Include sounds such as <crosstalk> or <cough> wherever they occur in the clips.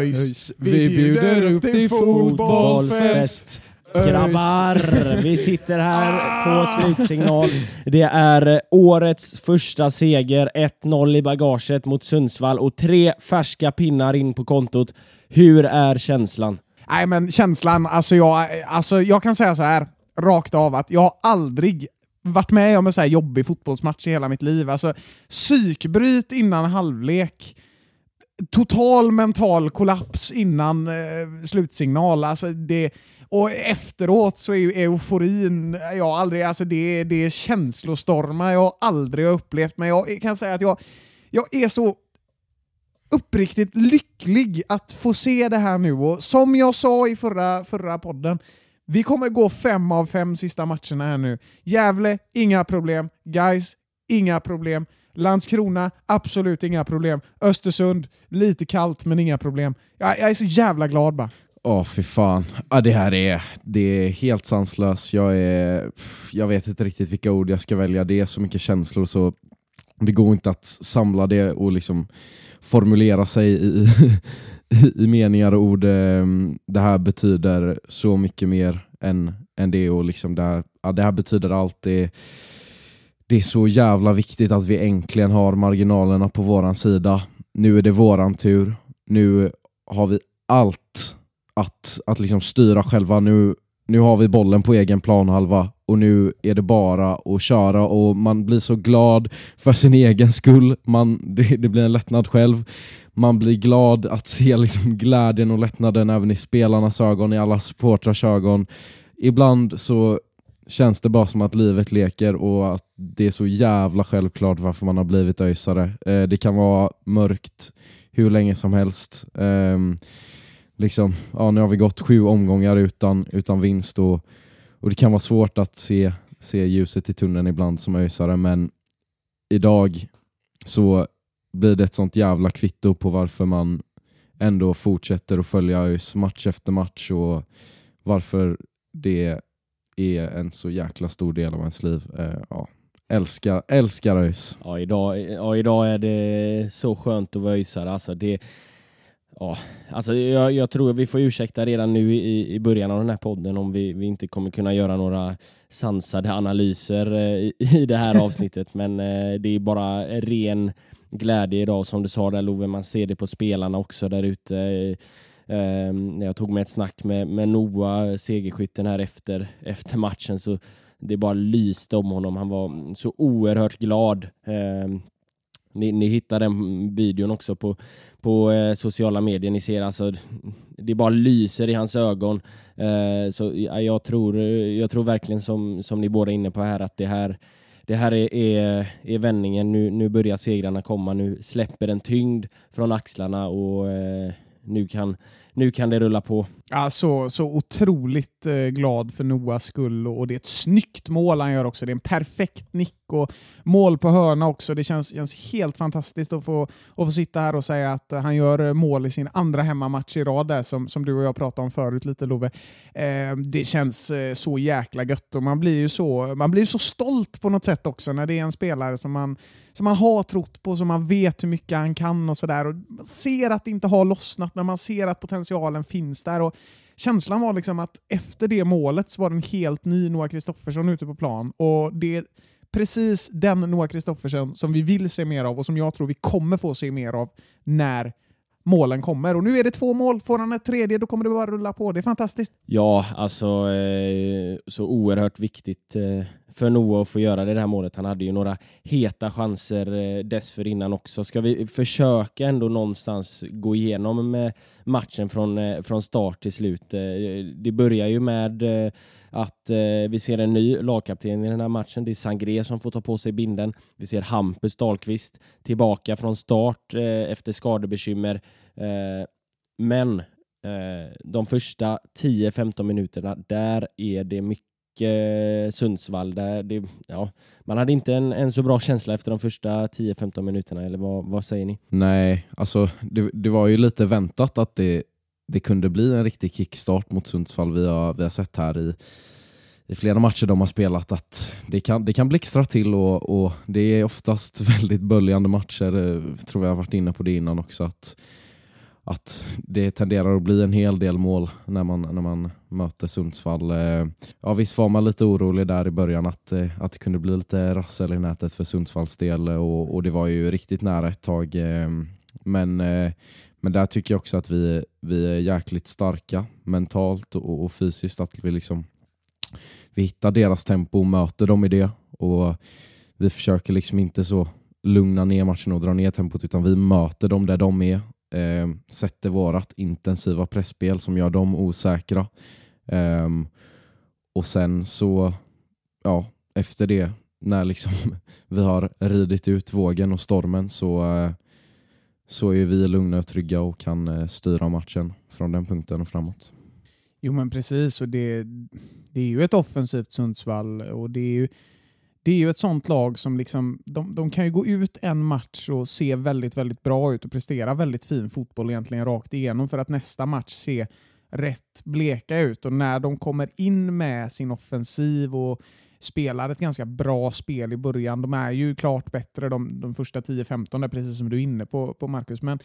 ÖIS, vi bjuder upp till fotbollsfest. Grabbar, vi sitter här på slutsignal. Det är årets första seger, 1-0 i bagaget mot Sundsvall och tre färska pinnar in på kontot. Hur är känslan? Nej men känslan, alltså jag, alltså jag kan säga så här rakt av att jag har aldrig varit med om en så här jobbig fotbollsmatch i hela mitt liv. Alltså psykbryt innan halvlek, total mental kollaps innan eh, slutsignal. Alltså det, och efteråt så är ju euforin, jag aldrig, alltså det, det är känslostormar jag aldrig har upplevt, men jag kan säga att jag, jag är så uppriktigt lycklig att få se det här nu och som jag sa i förra, förra podden, vi kommer gå fem av fem sista matcherna här nu. Gävle, inga problem. Guys, inga problem. Landskrona, absolut inga problem. Östersund, lite kallt men inga problem. Jag, jag är så jävla glad bara. Åh, fy fan. Ja, det här är, det är helt sanslöst. Jag, är, jag vet inte riktigt vilka ord jag ska välja. Det är så mycket känslor så det går inte att samla det och liksom formulera sig i, <laughs> i, i meningar och ord. Ehm, det här betyder så mycket mer än, än det. Och liksom det, här, ja, det här betyder allt. Det, det är så jävla viktigt att vi äntligen har marginalerna på våran sida. Nu är det våran tur. Nu har vi allt att, att liksom styra själva. Nu, nu har vi bollen på egen planhalva och nu är det bara att köra och man blir så glad för sin egen skull. Man, <laughs> det, det blir en lättnad själv. Man blir glad att se liksom glädjen och lättnaden även i spelarnas ögon, i alla supportrars ögon. Ibland så känns det bara som att livet leker och att det är så jävla självklart varför man har blivit öjsare. Eh, det kan vara mörkt hur länge som helst. Eh, liksom, ja, nu har vi gått sju omgångar utan, utan vinst och, och det kan vara svårt att se, se ljuset i tunneln ibland som öjsare men idag så blir det ett sånt jävla kvitto på varför man ändå fortsätter att följa ÖIS match efter match och varför det är en så jäkla stor del av ens liv. Eh, ja. Älskar, älskar ÖIS. Ja idag, ja, idag är det så skönt att vara öisare. Alltså det, ja, alltså jag, jag tror vi får ursäkta redan nu i, i början av den här podden om vi, vi inte kommer kunna göra några sansade analyser eh, i, <laughs> i det här <laughs> avsnittet. Men eh, det är bara ren glädje idag som du sa där Love. Man ser det på spelarna också där ute. Ehm, när jag tog med ett snack med, med Noah, segerskytten här efter, efter matchen så det bara lyste om honom. Han var så oerhört glad. Ehm, ni, ni hittar den videon också på, på eh, sociala medier. Ni ser alltså, det bara lyser i hans ögon. Eh, så ja, jag, tror, jag tror verkligen som, som ni båda är inne på här att det här, det här är, är, är vändningen. Nu, nu börjar segrarna komma. Nu släpper den tyngd från axlarna och eh, nu kan nu kan det rulla på. Ja, så, så otroligt eh, glad för Noahs skull och, det är ett snyggt mål han gör också. Det är en perfekt nick och mål på hörna också. Det känns, känns helt fantastiskt att få, att få sitta här och säga att han gör mål i sin andra hemmamatch i rad där, som, som du och jag pratade om förut lite Love. Eh, det känns eh, så jäkla gött och man blir ju så, man blir så stolt på något sätt också när det är en spelare som man, som man har trott på, som man vet hur mycket han kan och sådär. Man ser att det inte har lossnat, men man ser att potentialen finns där. Och känslan var liksom att efter det målet så var det en helt ny Noah Kristoffersson ute på plan. Och det precis den Noah Kristoffersson som vi vill se mer av och som jag tror vi kommer få se mer av när målen kommer. Och nu är det två mål, får han ett tredje då kommer det bara rulla på. Det är fantastiskt. Ja, alltså eh, så oerhört viktigt eh, för Noah att få göra det här målet. Han hade ju några heta chanser eh, dessförinnan också. Ska vi försöka ändå någonstans gå igenom matchen från, eh, från start till slut? Eh, det börjar ju med att vi ser en ny lagkapten i den här matchen. Det är Sangré som får ta på sig binden. Vi ser Hampus Dahlqvist tillbaka från start efter skadebekymmer. Men de första 10-15 minuterna, där är det mycket Eh, Sundsvall. Där det, ja, man hade inte en, en så bra känsla efter de första 10-15 minuterna, eller vad, vad säger ni? Nej, alltså det, det var ju lite väntat att det, det kunde bli en riktig kickstart mot Sundsvall. Vi har, vi har sett här i, i flera matcher de har spelat att det kan, det kan blixtra till och, och det är oftast <laughs> väldigt böljande matcher. Eh, tror jag har varit inne på det innan också. Att, att det tenderar att bli en hel del mål när man, när man möter Sundsvall. Eh, ja, visst var man lite orolig där i början att, eh, att det kunde bli lite rassel i nätet för Sundsvalls del eh, och, och det var ju riktigt nära ett tag. Men, men där tycker jag också att vi, vi är jäkligt starka mentalt och, och fysiskt. Att vi, liksom, vi hittar deras tempo och möter dem i det. Och Vi försöker liksom inte så lugna ner matchen och dra ner tempot utan vi möter dem där de är. Eh, sätter vårat intensiva pressspel som gör dem osäkra. Eh, och sen så, ja, efter det, när liksom <laughs> vi har ridit ut vågen och stormen så, eh, så är vi lugna och trygga och kan eh, styra matchen från den punkten och framåt. Jo men precis, och det, det är ju ett offensivt Sundsvall och det är ju, det är ju ett sånt lag som liksom, de, de kan ju gå ut en match och se väldigt, väldigt bra ut och prestera väldigt fin fotboll egentligen rakt igenom för att nästa match se rätt bleka ut. Och när de kommer in med sin offensiv och spelar ett ganska bra spel i början, de är ju klart bättre de, de första 10-15, precis som du är inne på, på Marcus, men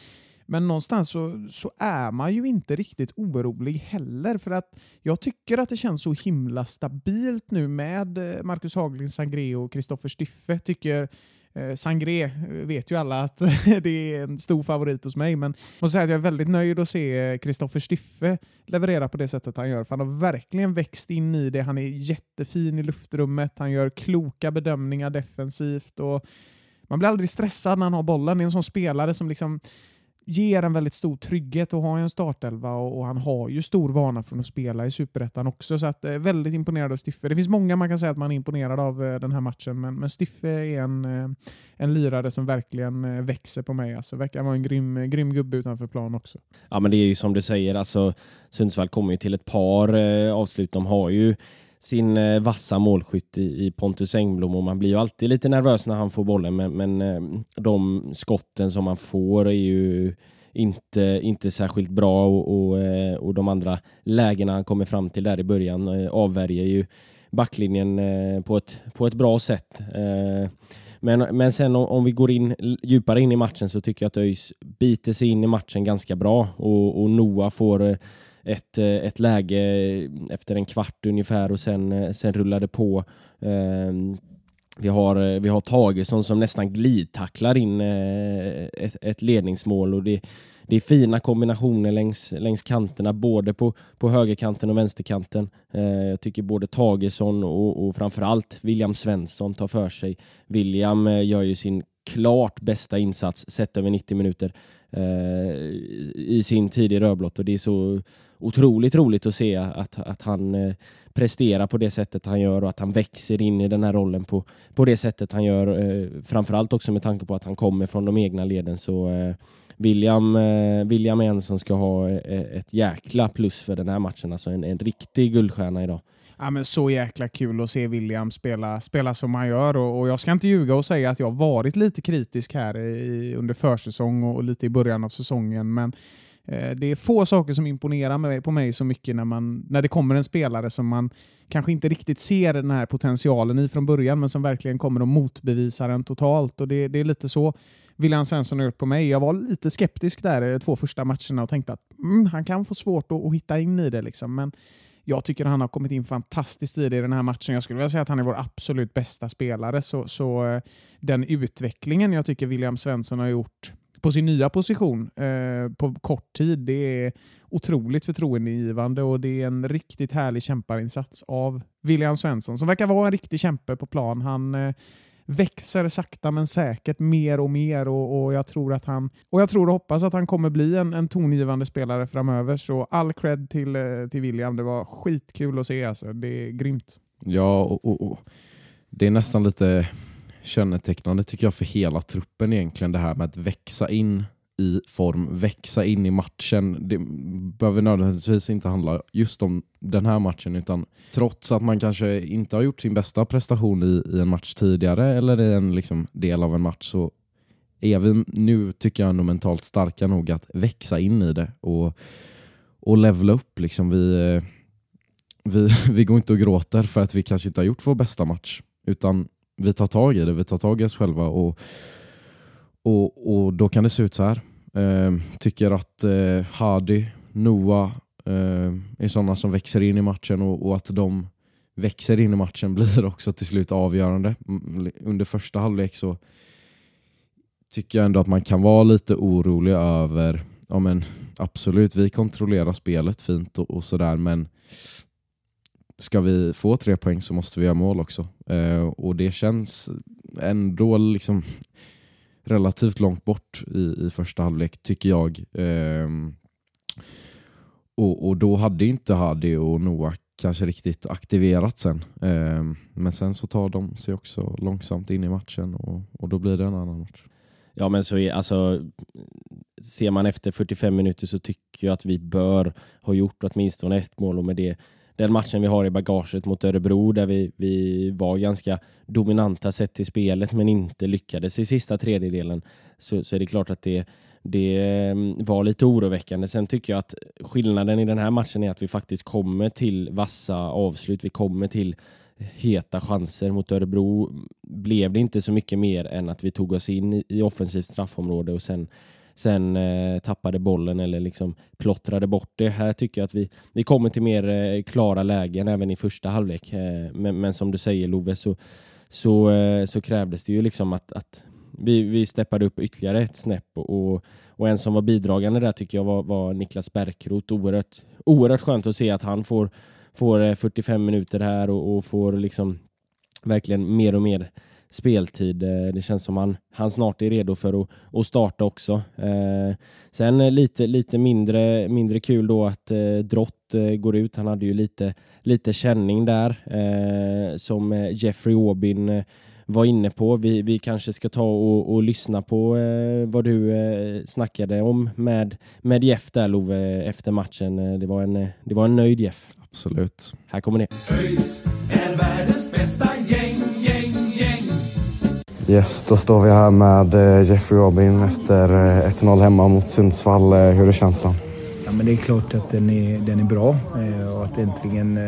men någonstans så, så är man ju inte riktigt orolig heller för att jag tycker att det känns så himla stabilt nu med eh, Marcus Haglind, Sangreo och Kristoffer Styffe. Tycker Eh, Sangré eh, vet ju alla att <laughs> det är en stor favorit hos mig, men jag måste säga att jag är väldigt nöjd att se eh, Kristoffer Stiffe leverera på det sättet han gör. För han har verkligen växt in i det. Han är jättefin i luftrummet. Han gör kloka bedömningar defensivt och man blir aldrig stressad när han har bollen. Det är en sån spelare som liksom ger en väldigt stor trygghet och har en startelva och, och han har ju stor vana från att spela i Superettan också. Så att, eh, väldigt imponerad av Stiffe. Det finns många man kan säga att man är imponerad av eh, den här matchen, men, men Stiffe är en, eh, en lirare som verkligen eh, växer på mig. Alltså, verkar vara en grym, eh, grym gubbe utanför plan också. Ja, men det är ju som du säger, alltså, Sundsvall kommer ju till ett par eh, avslut. De har ju sin eh, vassa målskytt i, i Pontus Engblom. Och man blir ju alltid lite nervös när han får bollen, men, men eh, de skotten som man får är ju inte, inte särskilt bra. Och, och, eh, och de andra lägena han kommer fram till där i början eh, avvärjer ju backlinjen eh, på, ett, på ett bra sätt. Men, men sen om, vi går in djupare in i matchen så tycker jag att ÖIS biter sig in i matchen ganska bra. Och, och Noah får ett, eh, ett läge efter en kvart ungefär och sen, eh, sen rullar det på. Ehm, vi har, eh, vi har Tagesson som nästan glidtacklar in ett, ett ledningsmål och det, det är fina kombinationer längs, längs kanterna, både på, på högerkanten och vänsterkanten. Eh, jag tycker både Tagesson och, och framförallt William Svensson tar för sig. William eh, gör ju sin klart bästa insats sett över 90 minuter eh, i sin tid i rödblått och det är så otroligt roligt att se att, att han eh, presterar på det sättet han gör och att han växer in i den här rollen på, på det sättet han gör. Eh, framförallt också med tanke på att han kommer från de egna leden så eh, William, eh, William är en som ska ha eh, ett jäkla plus för den här matchen. Alltså en, en riktig guldstjärna idag. Ja, men så jäkla kul att se William spela, spela som han gör och, och jag ska inte ljuga och säga att jag varit lite kritisk här i, under försäsong och, och lite i början av säsongen men Eh, det är få saker som imponerar på mig så mycket när, man, när det kommer en spelare som man kanske inte riktigt ser den här potentialen i från början men som verkligen kommer och motbevisar den totalt. Och det, det är lite så William Svensson har gjort på mig. Jag var lite skeptisk där i de två första matcherna och tänkte att mm, han kan få svårt att, att hitta in i det. Liksom. Men jag tycker han har kommit in fantastiskt i det i den här matchen. Jag skulle vilja säga att han är vår absolut bästa spelare. Så, så eh, den utvecklingen jag tycker William Svensson har gjort på sin nya position eh, på kort tid. Det är otroligt förtroendeingivande och det är en riktigt härlig kämparinsats av William Svensson som verkar vara en riktig kämpe på plan. Han eh, växer sakta men säkert mer och mer och, och, jag tror att han och jag tror och hoppas att han kommer bli en, en tongivande spelare framöver. Så all cred till, eh, till William. Det var skitkul att se. Alltså. Det är grymt. Ja, och, och, och det är nästan lite kännetecknande tycker jag för hela truppen egentligen det här med att växa in i form, växa in i matchen. Det behöver nödvändigtvis inte handla just om den här matchen utan trots att man kanske inte har gjort sin bästa prestation i, i en match tidigare eller i en liksom, del av en match så är vi nu, tycker jag, ändå mentalt starka nog att växa in i det och, och levla upp. Liksom. Vi, eh, vi, <laughs> vi går inte och gråter för att vi kanske inte har gjort vår bästa match utan vi tar tag i det, vi tar tag i oss själva och, och, och då kan det se ut så här. Eh, tycker att eh, Hadi, Noah eh, är sådana som växer in i matchen och, och, att de växer in i matchen <laughs> blir också till slut avgörande. Mm, under första halvlek så tycker jag ändå att man kan vara lite orolig över, ja men absolut vi kontrollerar spelet fint och, och sådär men ska vi få tre poäng så måste vi göra mål också. Eh, och det känns ändå liksom relativt långt bort i, i första halvlek tycker jag. Eh, och, och då hade inte Hadi och Noah kanske riktigt aktiverat sen. Eh, men sen så tar de sig också långsamt in i matchen och, och då blir det en annan match. Ja men så är, alltså, ser man efter 45 minuter så tycker jag att vi bör ha gjort åtminstone ett mål och med det den matchen vi har i bagaget mot Örebro där vi, vi var ganska dominanta sett till spelet men inte lyckades i sista tredjedelen så, så är det klart att det, det mm, var lite oroväckande. Sen tycker jag att skillnaden i den här matchen är att vi faktiskt kommer till vassa avslut. Vi kommer till heta chanser mot Örebro. Blev det inte så mycket mer än att vi tog oss in i, i offensivt straffområde och sen sen eh, tappade bollen eller liksom plottrade bort det. Här tycker jag att vi, vi kommer till mer eh, klara lägen även i första halvlek. Eh, men, men, som du säger Love så, så, eh, så krävdes det ju liksom att, att vi, vi steppade upp ytterligare ett snäpp och, och en som var bidragande där tycker jag var, var Niklas Bärkroth. Oerhört, oerhört skönt att se att han får, får eh, 45 minuter här och, och får liksom verkligen mer och mer speltid. Eh, det känns som han, han snart är redo för att, att starta också. Eh, sen lite, lite mindre, mindre kul då att eh, Drott går ut. Han hade ju lite, lite känning där som Jeffrey Aubin var inne på. Vi, vi kanske ska ta och, och lyssna på eh, vad du eh, snackade om med, med Jeff där Love efter matchen. Det var en, det var en nöjd Jeff. Absolut. Här kommer det. ÖIS är världens bästa gäng. Yes, då står vi här med eh, Jeffrey Robin efter 1-0 eh, hemma mot Sundsvall. Eh, hur är känslan? Ja, men det är klart att den är, den är bra och att äntligen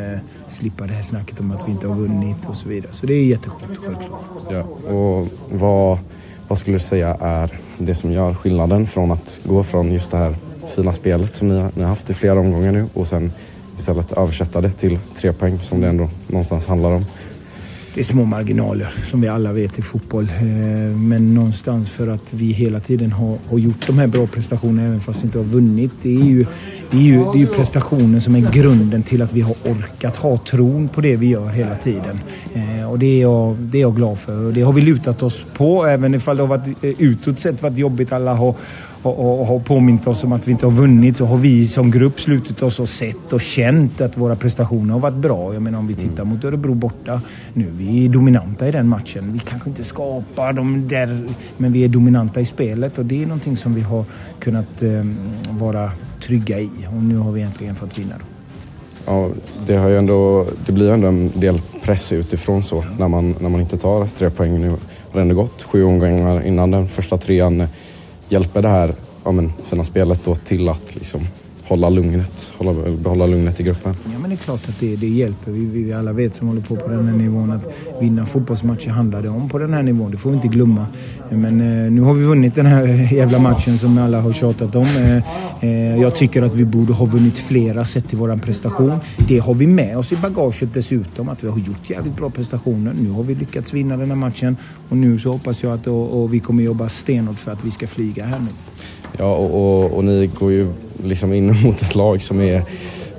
slippa det här snacket om att vi inte har vunnit och så vidare. Så det är jätteskönt, självklart. Ja, och vad, vad skulle du säga är det som gör skillnaden från att gå från just det här fina spelet som ni har, ni har haft i flera omgångar nu och sen istället översätta det till tre poäng som det ändå någonstans handlar om? Det är små marginaler som vi alla vet i fotboll. Eh, men någonstans för att vi hela tiden har, har gjort de här bra prestationerna även fast vi inte har vunnit. Det är, ju, det, är ju, det är ju prestationen som är grunden till att vi har orkat ha tron på det vi gör hela tiden. Eh, och det är jag, det är jag glad för. Och det har vi lutat oss på även ifall det har varit eh, utåt sett varit jobbigt. Alla har och, och har påmint oss om att vi inte har vunnit så har vi som grupp slutit oss och sett och känt att våra prestationer har varit bra. Jag menar om vi tittar mot Örebro borta nu. Vi är dominanta i den matchen. Vi kanske inte skapar de där, men vi är dominanta i spelet och det är någonting som vi har kunnat eh, vara trygga i och nu har vi äntligen fått vinna. Då. Ja, det, har ju ändå, det blir ändå en del press utifrån så när man, när man inte tar tre poäng. Nu har det ändå gått sju omgångar innan den första trean hjälper det här ja, men, fina spelet då till att liksom, hålla lugnet, hålla, behålla lugnet i gruppen? Men det är klart att det, det hjälper. Vi, vi alla vet som håller på på den här nivån att vinna fotbollsmatcher handlar det om på den här nivån. Det får vi inte glömma. Men eh, nu har vi vunnit den här jävla matchen som alla har tjatat om. Eh, eh, jag tycker att vi borde ha vunnit flera sett till våran prestation. Det har vi med oss i bagaget dessutom, att vi har gjort jävligt bra prestationer. Nu har vi lyckats vinna den här matchen och nu så hoppas jag att och, och vi kommer jobba stenhårt för att vi ska flyga här nu. Ja, och, och, och ni går ju liksom in <laughs> mot ett lag som är...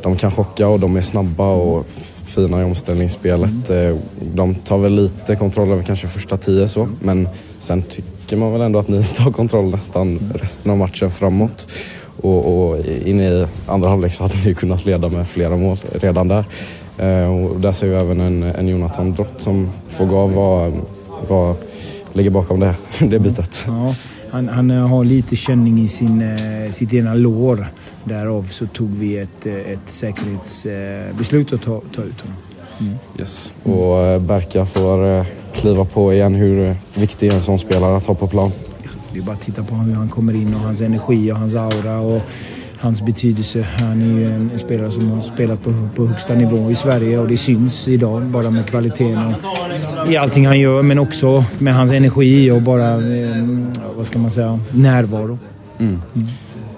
De kan chocka och de är snabba och fina i omställningsspelet. Eh, De tar väl lite kontroll över kanske första tio så, men sen tycker man väl ändå att ni <laughs> tar kontroll nästan resten av matchen framåt. Och, och in i andra halvlek så hade ni kunnat leda med flera mål redan där. Eh, Och där ser vi även en, en Jonathan Drott som får gå av vad, vad ligger bakom det, <laughs> det bytet. Ja, han, han eh, har lite känning i sin, eh, sitt ena lår. Därav så tog vi ett, eh, ett säkerhetsbeslut att ta, ta ut honom. Yes. Och Berka får kliva på igen. Hur viktig är en sån spelare att ha på plan? Det är bara att titta på hur han kommer in och hans energi och hans aura och hans betydelse. Han är ju en spelare som har spelat på, på högsta nivå i Sverige och det syns idag bara med kvaliteten och i allting han gör men också med hans energi och bara, eh, vad ska man säga, närvaro.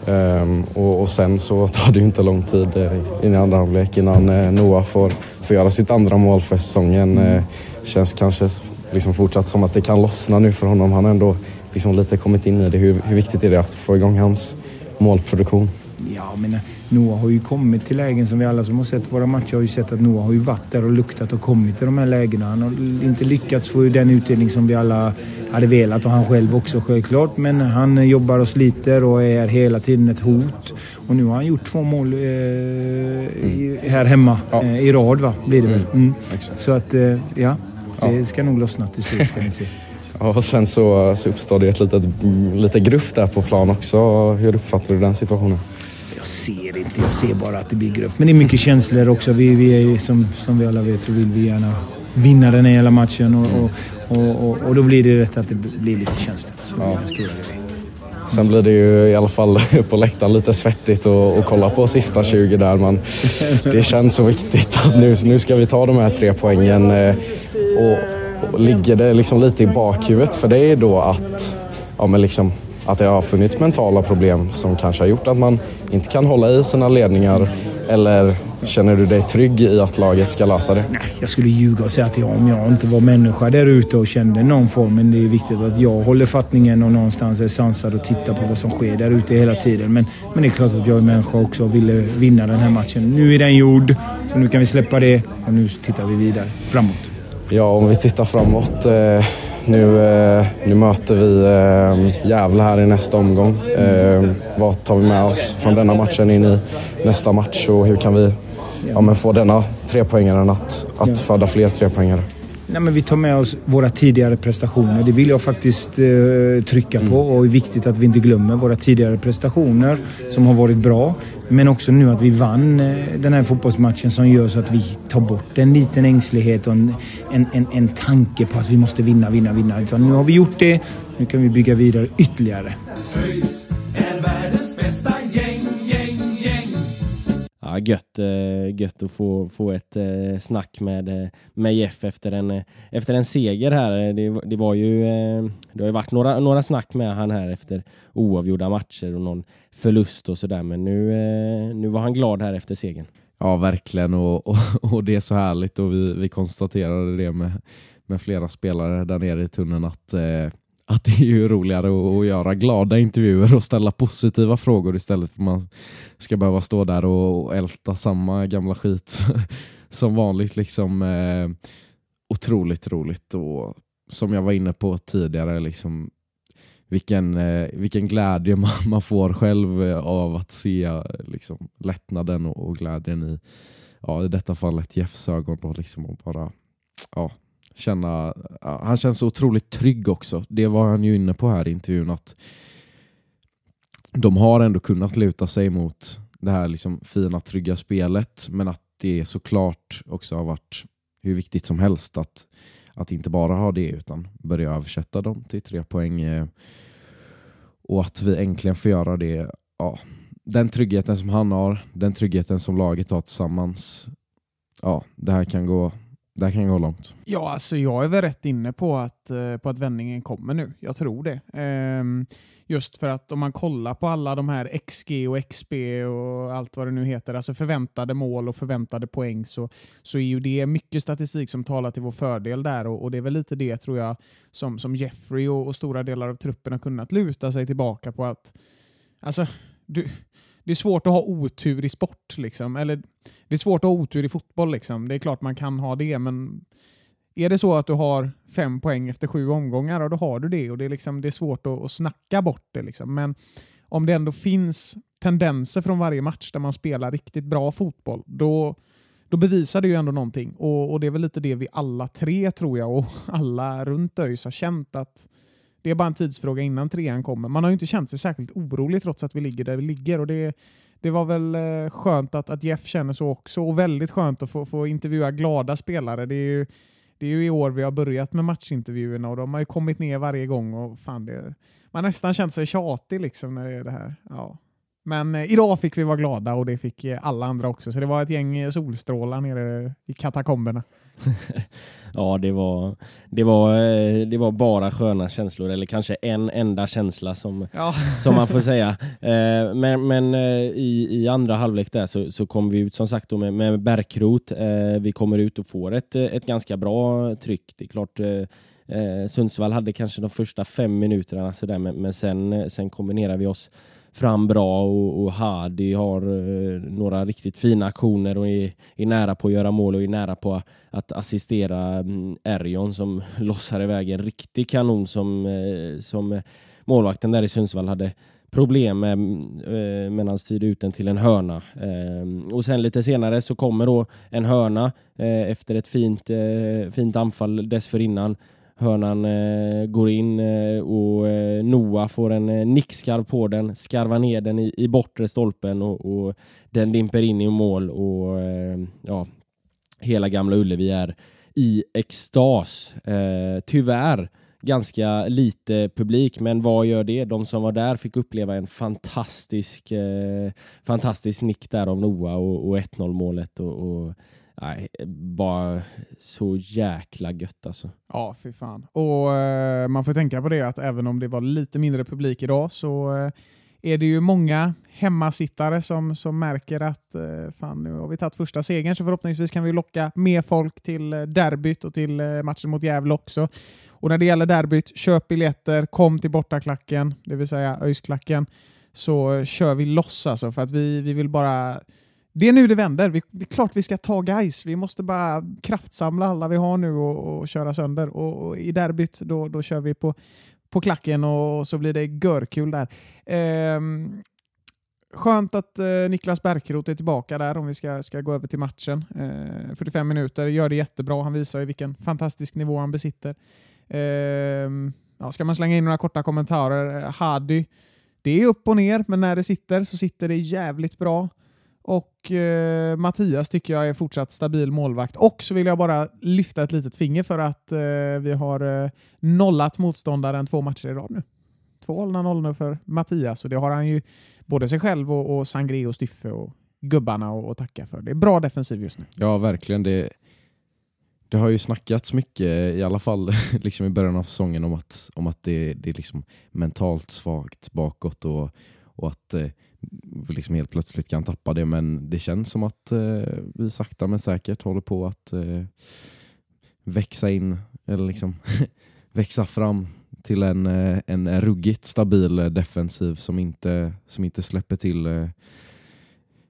Ehm, och, och sen så tar det ju inte lång tid eh, in i andra halvlek innan eh, Noah får, får göra sitt andra mål för säsongen. Eh, känns kanske liksom fortsatt som att det kan lossna nu för honom. Han har ändå liksom lite kommit in i det. Hur, hur viktigt är det att få igång hans målproduktion? Ja, men Noah har ju kommit till lägen som vi alla som har sett våra matcher har ju sett att Noah har ju varit där och luktat och kommit till de här lägena. Han har inte lyckats få den utdelning som vi alla hade velat och han själv också självklart. Men han jobbar och sliter och är hela tiden ett hot. Och nu har han gjort två mål eh, i, här hemma eh, i rad va, blir det väl. Mm. Så att, eh, ja. Det ska nog lossna till slut ska ni se. <laughs> Ja, och sen så, så uppstår det ett litet, mm, lite gruff där på plan också. Hur uppfattar du den situationen? Jag ser inte, jag ser bara att det blir gruff. Men det är mycket känslor också. Vi, vi är som, som vi alla vet så vill vi gärna vinna den här hela matchen och, och, och, och, och då blir det rätt att det blir lite känslor. Grejen. Sen blir det ju i alla fall <laughs> på läktaren lite svettigt att kolla på sista 20 där. Man, det känns så viktigt att nu, nu ska vi ta de här tre poängen. eh, Och, och ligger det liksom lite i bakhuvudet för dig då att, ja, men liksom, att det har funnits mentala problem som kanske har gjort att man inte kan hålla i sina ledningar? Eller känner du dig trygg i att laget ska lösa det? Jag skulle ljuga och säga att jag, om jag inte var människa där ute och kände någon form. Men det är viktigt att jag håller fattningen och någonstans är sansad och tittar på vad som sker där ute hela tiden. Men, men det är klart att jag är människa också och ville vinna den här matchen. Nu är den gjord, så nu kan vi släppa det och nu tittar vi vidare framåt. Ja, om vi tittar framåt. Eh, nu, eh, nu möter vi eh, Gävle här i nästa omgång. Eh, vad tar vi med oss från denna matchen in i nästa match och hur kan vi ja, men få denna trepoängaren att, att föda fler trepoängare? Nej, men vi tar med oss våra tidigare prestationer. Det vill jag faktiskt eh, trycka på och det är viktigt att vi inte glömmer våra tidigare prestationer som har varit bra. Men också nu att vi vann eh, den här fotbollsmatchen som gör så att vi tar bort en liten ängslighet och en, en, en, en tanke på att vi måste vinna, vinna, vinna. Utan nu har vi gjort det. Nu kan vi bygga vidare ytterligare. Gött, eh, gött att få, få ett eh, snack med, eh, med Jeff efter en, efter en seger här. Det, det var ju det har ju varit några, några snack med han här efter oavgjorda matcher och någon förlust och sådär. Men nu, nu var han glad här efter segern. Ja, verkligen. Och, och, och det är så härligt och vi, vi konstaterade det med, med flera spelare där nere i tunneln att, eh, att det är ju roligare att, göra glada intervjuer och ställa positiva frågor istället för att man ska behöva stå där och, älta samma gamla skit <laughs> som vanligt. Liksom, eh, otroligt roligt och som jag var inne på tidigare, liksom, vilken, eh, vilken glädje <laughs> man, man får själv eh, av att se liksom, lättnaden och, och glädjen i, ja, i detta fallet Jeffs ögon. Då, liksom, och bara, ja, känna, han känns så otroligt trygg också. Det var han ju inne på här i intervjun. att De har ändå kunnat luta sig mot det här liksom, fina, trygga spelet men att det såklart också har varit hur viktigt som helst att, att inte bara ha det utan börja översätta dem till tre poäng. eh, Och att vi äntligen får göra det. Ja, den tryggheten som han har, den tryggheten som laget har tillsammans ja, det här kan gå, det kan gå långt. Ja, alltså jag är väl rätt inne på att, eh, på att vändningen kommer nu. Jag tror det. Ehm, just för att om man kollar på alla de här XG och XB och allt vad det nu heter, alltså förväntade mål och förväntade poäng, så, så är ju det mycket statistik som talar till vår fördel där och, och det är väl lite det tror jag som, som Jeffrey och, och stora delar av truppen har kunnat luta sig tillbaka på att Alltså, du, det är svårt att ha otur i sport. Liksom. Eller, det är svårt att ha otur i fotboll. Liksom. Det är klart man kan ha det, men är det så att du har fem poäng efter sju omgångar, då har du det. och Det är, liksom, det är svårt att, att snacka bort det. Liksom. Men om det ändå finns tendenser från varje match där man spelar riktigt bra fotboll, då, då bevisar det ju ändå någonting. Och, och Det är väl lite det vi alla tre, tror jag, och alla runt ÖIS har känt att det är bara en tidsfråga innan trean kommer. Man har ju inte känt sig särskilt orolig trots att vi ligger där vi ligger. Och det, det var väl eh, skönt att, att Jeff känner så också och väldigt skönt att få, få intervjua glada spelare. Det är, ju, det är ju i år vi har börjat med matchintervjuerna och de har ju kommit ner varje gång. och fan det, Man har nästan känt sig tjatig liksom när det är det här. Ja. Men eh, idag fick vi vara glada och det fick eh, alla andra också. Så det var ett gäng eh, solstrålar nere i katakomberna. <laughs> ja, det var, det, var, eh, det var bara sköna känslor, eller kanske en enda känsla som, ja. <laughs> som man får säga. Eh, men men i, i andra halvlek där så, så kom vi ut som sagt med, med Bärkrot. Vi kommer ut och får ett, ett ganska bra tryck. Det är klart Sundsvall hade kanske de första fem minuterna sådär, men, men sen, sen kombinerar vi oss fram bra och, och Hadi har eh, några riktigt fina aktioner och är, är, nära på att göra mål och är nära på att assistera mm, Erion som <laughs> lossar iväg en riktig kanon som, eh, som målvakten där i Sundsvall hade problem med mm, eh, men han styrde ut den till en hörna. Eh, och sen lite senare så kommer då en hörna eh, efter ett fint, eh, fint anfall dessförinnan Hörnan eh, går in eh, och eh, Noah får en eh, nickskarv på den, skarvar ner den i, i bortre stolpen och, och den dimper in i mål och eh, ja, hela Gamla Ullevi är i extas. Eh, tyvärr ganska lite publik, men vad gör det? De som var där fick uppleva en fantastisk, eh, fantastisk nick där av Noah och, och 1-0 målet och, och Nej, bara så jäkla gött alltså. Ja, fy fan. Och eh, man får tänka på det att även om det var lite mindre publik idag så eh, är det ju många hemmasittare som, som märker att eh, fan, nu har vi tagit första segern så förhoppningsvis kan vi locka mer folk till eh, derbyt och till eh, matchen mot Gävle också. Och när det gäller derbyt, köp biljetter, kom till bortaklacken, det vill säga ÖIS-klacken, så eh, kör vi loss alltså för att vi, vi vill bara det är nu det vänder. Vi, det är klart vi ska ta guys. Vi måste bara kraftsamla alla vi har nu och, och köra sönder. Och, och, I derbyt då, då kör vi på, på klacken och, så blir det görkul där. Ehm, skönt att eh, Niklas Bärkroth är tillbaka där om vi ska, ska gå över till matchen. Ehm, 45 minuter, gör det jättebra. Han visar ju vilken fantastisk nivå han besitter. Ehm, ja, ska man slänga in några korta kommentarer? Hadi, det är upp och ner, men när det sitter så sitter det jävligt bra. Och eh, Mattias tycker jag är fortsatt stabil målvakt. Och så vill jag bara lyfta ett litet finger för att eh, vi har eh, nollat motståndaren två matcher i rad nu. Två hållna nollor för Mattias och det har han ju både sig själv och, och Sangre och Styffe och gubbarna att tacka för. Det är bra defensiv just nu. Ja, verkligen. Det, det har ju snackats mycket, i alla fall <laughs> liksom i början av säsongen, om att, om att det, det är liksom mentalt svagt bakåt och, och att eh, liksom helt plötsligt kan tappa det men det känns som att eh, vi sakta men säkert håller på att eh, växa in eller liksom <laughs> växa fram till en, eh, en ruggigt stabil eh, defensiv som inte, som inte släpper till eh,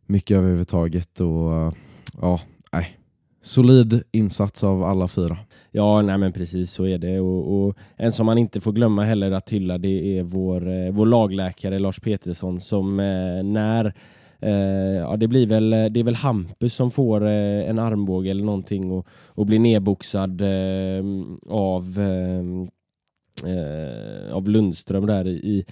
mycket överhuvudtaget. Och, ja, nej. Solid insats av alla fyra. Ja, nej men precis så är det. Och, och, en som man inte får glömma heller att hylla det är vår, eh, vår lagläkare Lars Petersson som eh, när eh, ja, det, blir väl, det är väl Hampus som får en armbåge eller någonting och, och blir nedboxad av, av Lundström där i,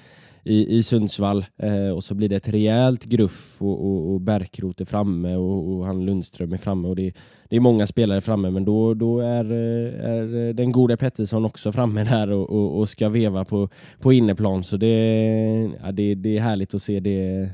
i, i Sundsvall eh, och så blir det ett rejält gruff och, och, och Bärkroth är framme och, och, han Lundström är framme och det, det är många spelare framme men då, då är, eh, är eh, den gode Pettersson också framme där och, och, och ska veva på, på inneplan. Så det, ja, det, det är härligt att se det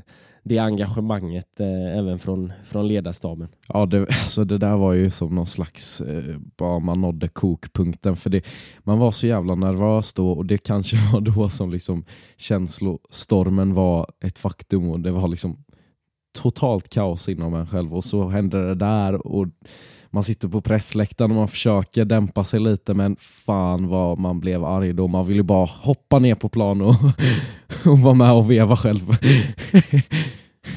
det engagemanget eh, även från, från ledarstaben. Ja, det, alltså det där var ju som någon slags, eh, bara man nådde kokpunkten. För det, man var så jävla nervös då och det kanske <laughs> var då som liksom känslostormen var ett faktum och det var liksom totalt kaos inom en själv och så hände det där och man sitter på pressläktaren och man försöker dämpa sig lite men fan vad man blev arg då. Man ville bara hoppa ner på plan och, <laughs> och vara med och veva själv. <laughs>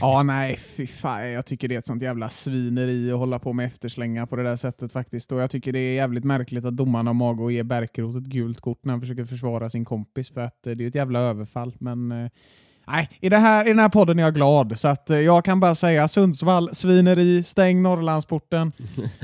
Ja, nej, fy fan. Jag tycker det är ett sånt jävla svineri att hålla på med efterslänga på det där sättet faktiskt. Och jag tycker det är jävligt märkligt att domarna har mag att ge Bärkroth ett gult kort när han försöker försvara sin kompis, för att eh, det är ett jävla överfall. Men eh, nej, i, det här, i den här podden är jag glad, så att eh, jag kan bara säga Sundsvall, svineri, stäng Norrlandsporten.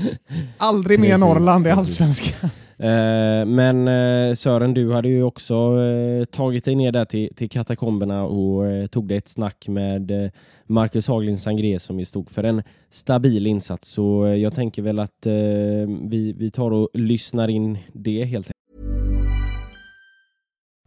<laughs> Aldrig mer Norrland i. Allsvenskan. Eh, men eh, Sören, du hade ju också eh, tagit dig ner där till, till katakomberna och eh, tog dig ett snack med eh, Marcus Haglind Sangré som ju stod för en stabil insats. Så jag tänker väl att vi, vi tar och lyssnar in det helt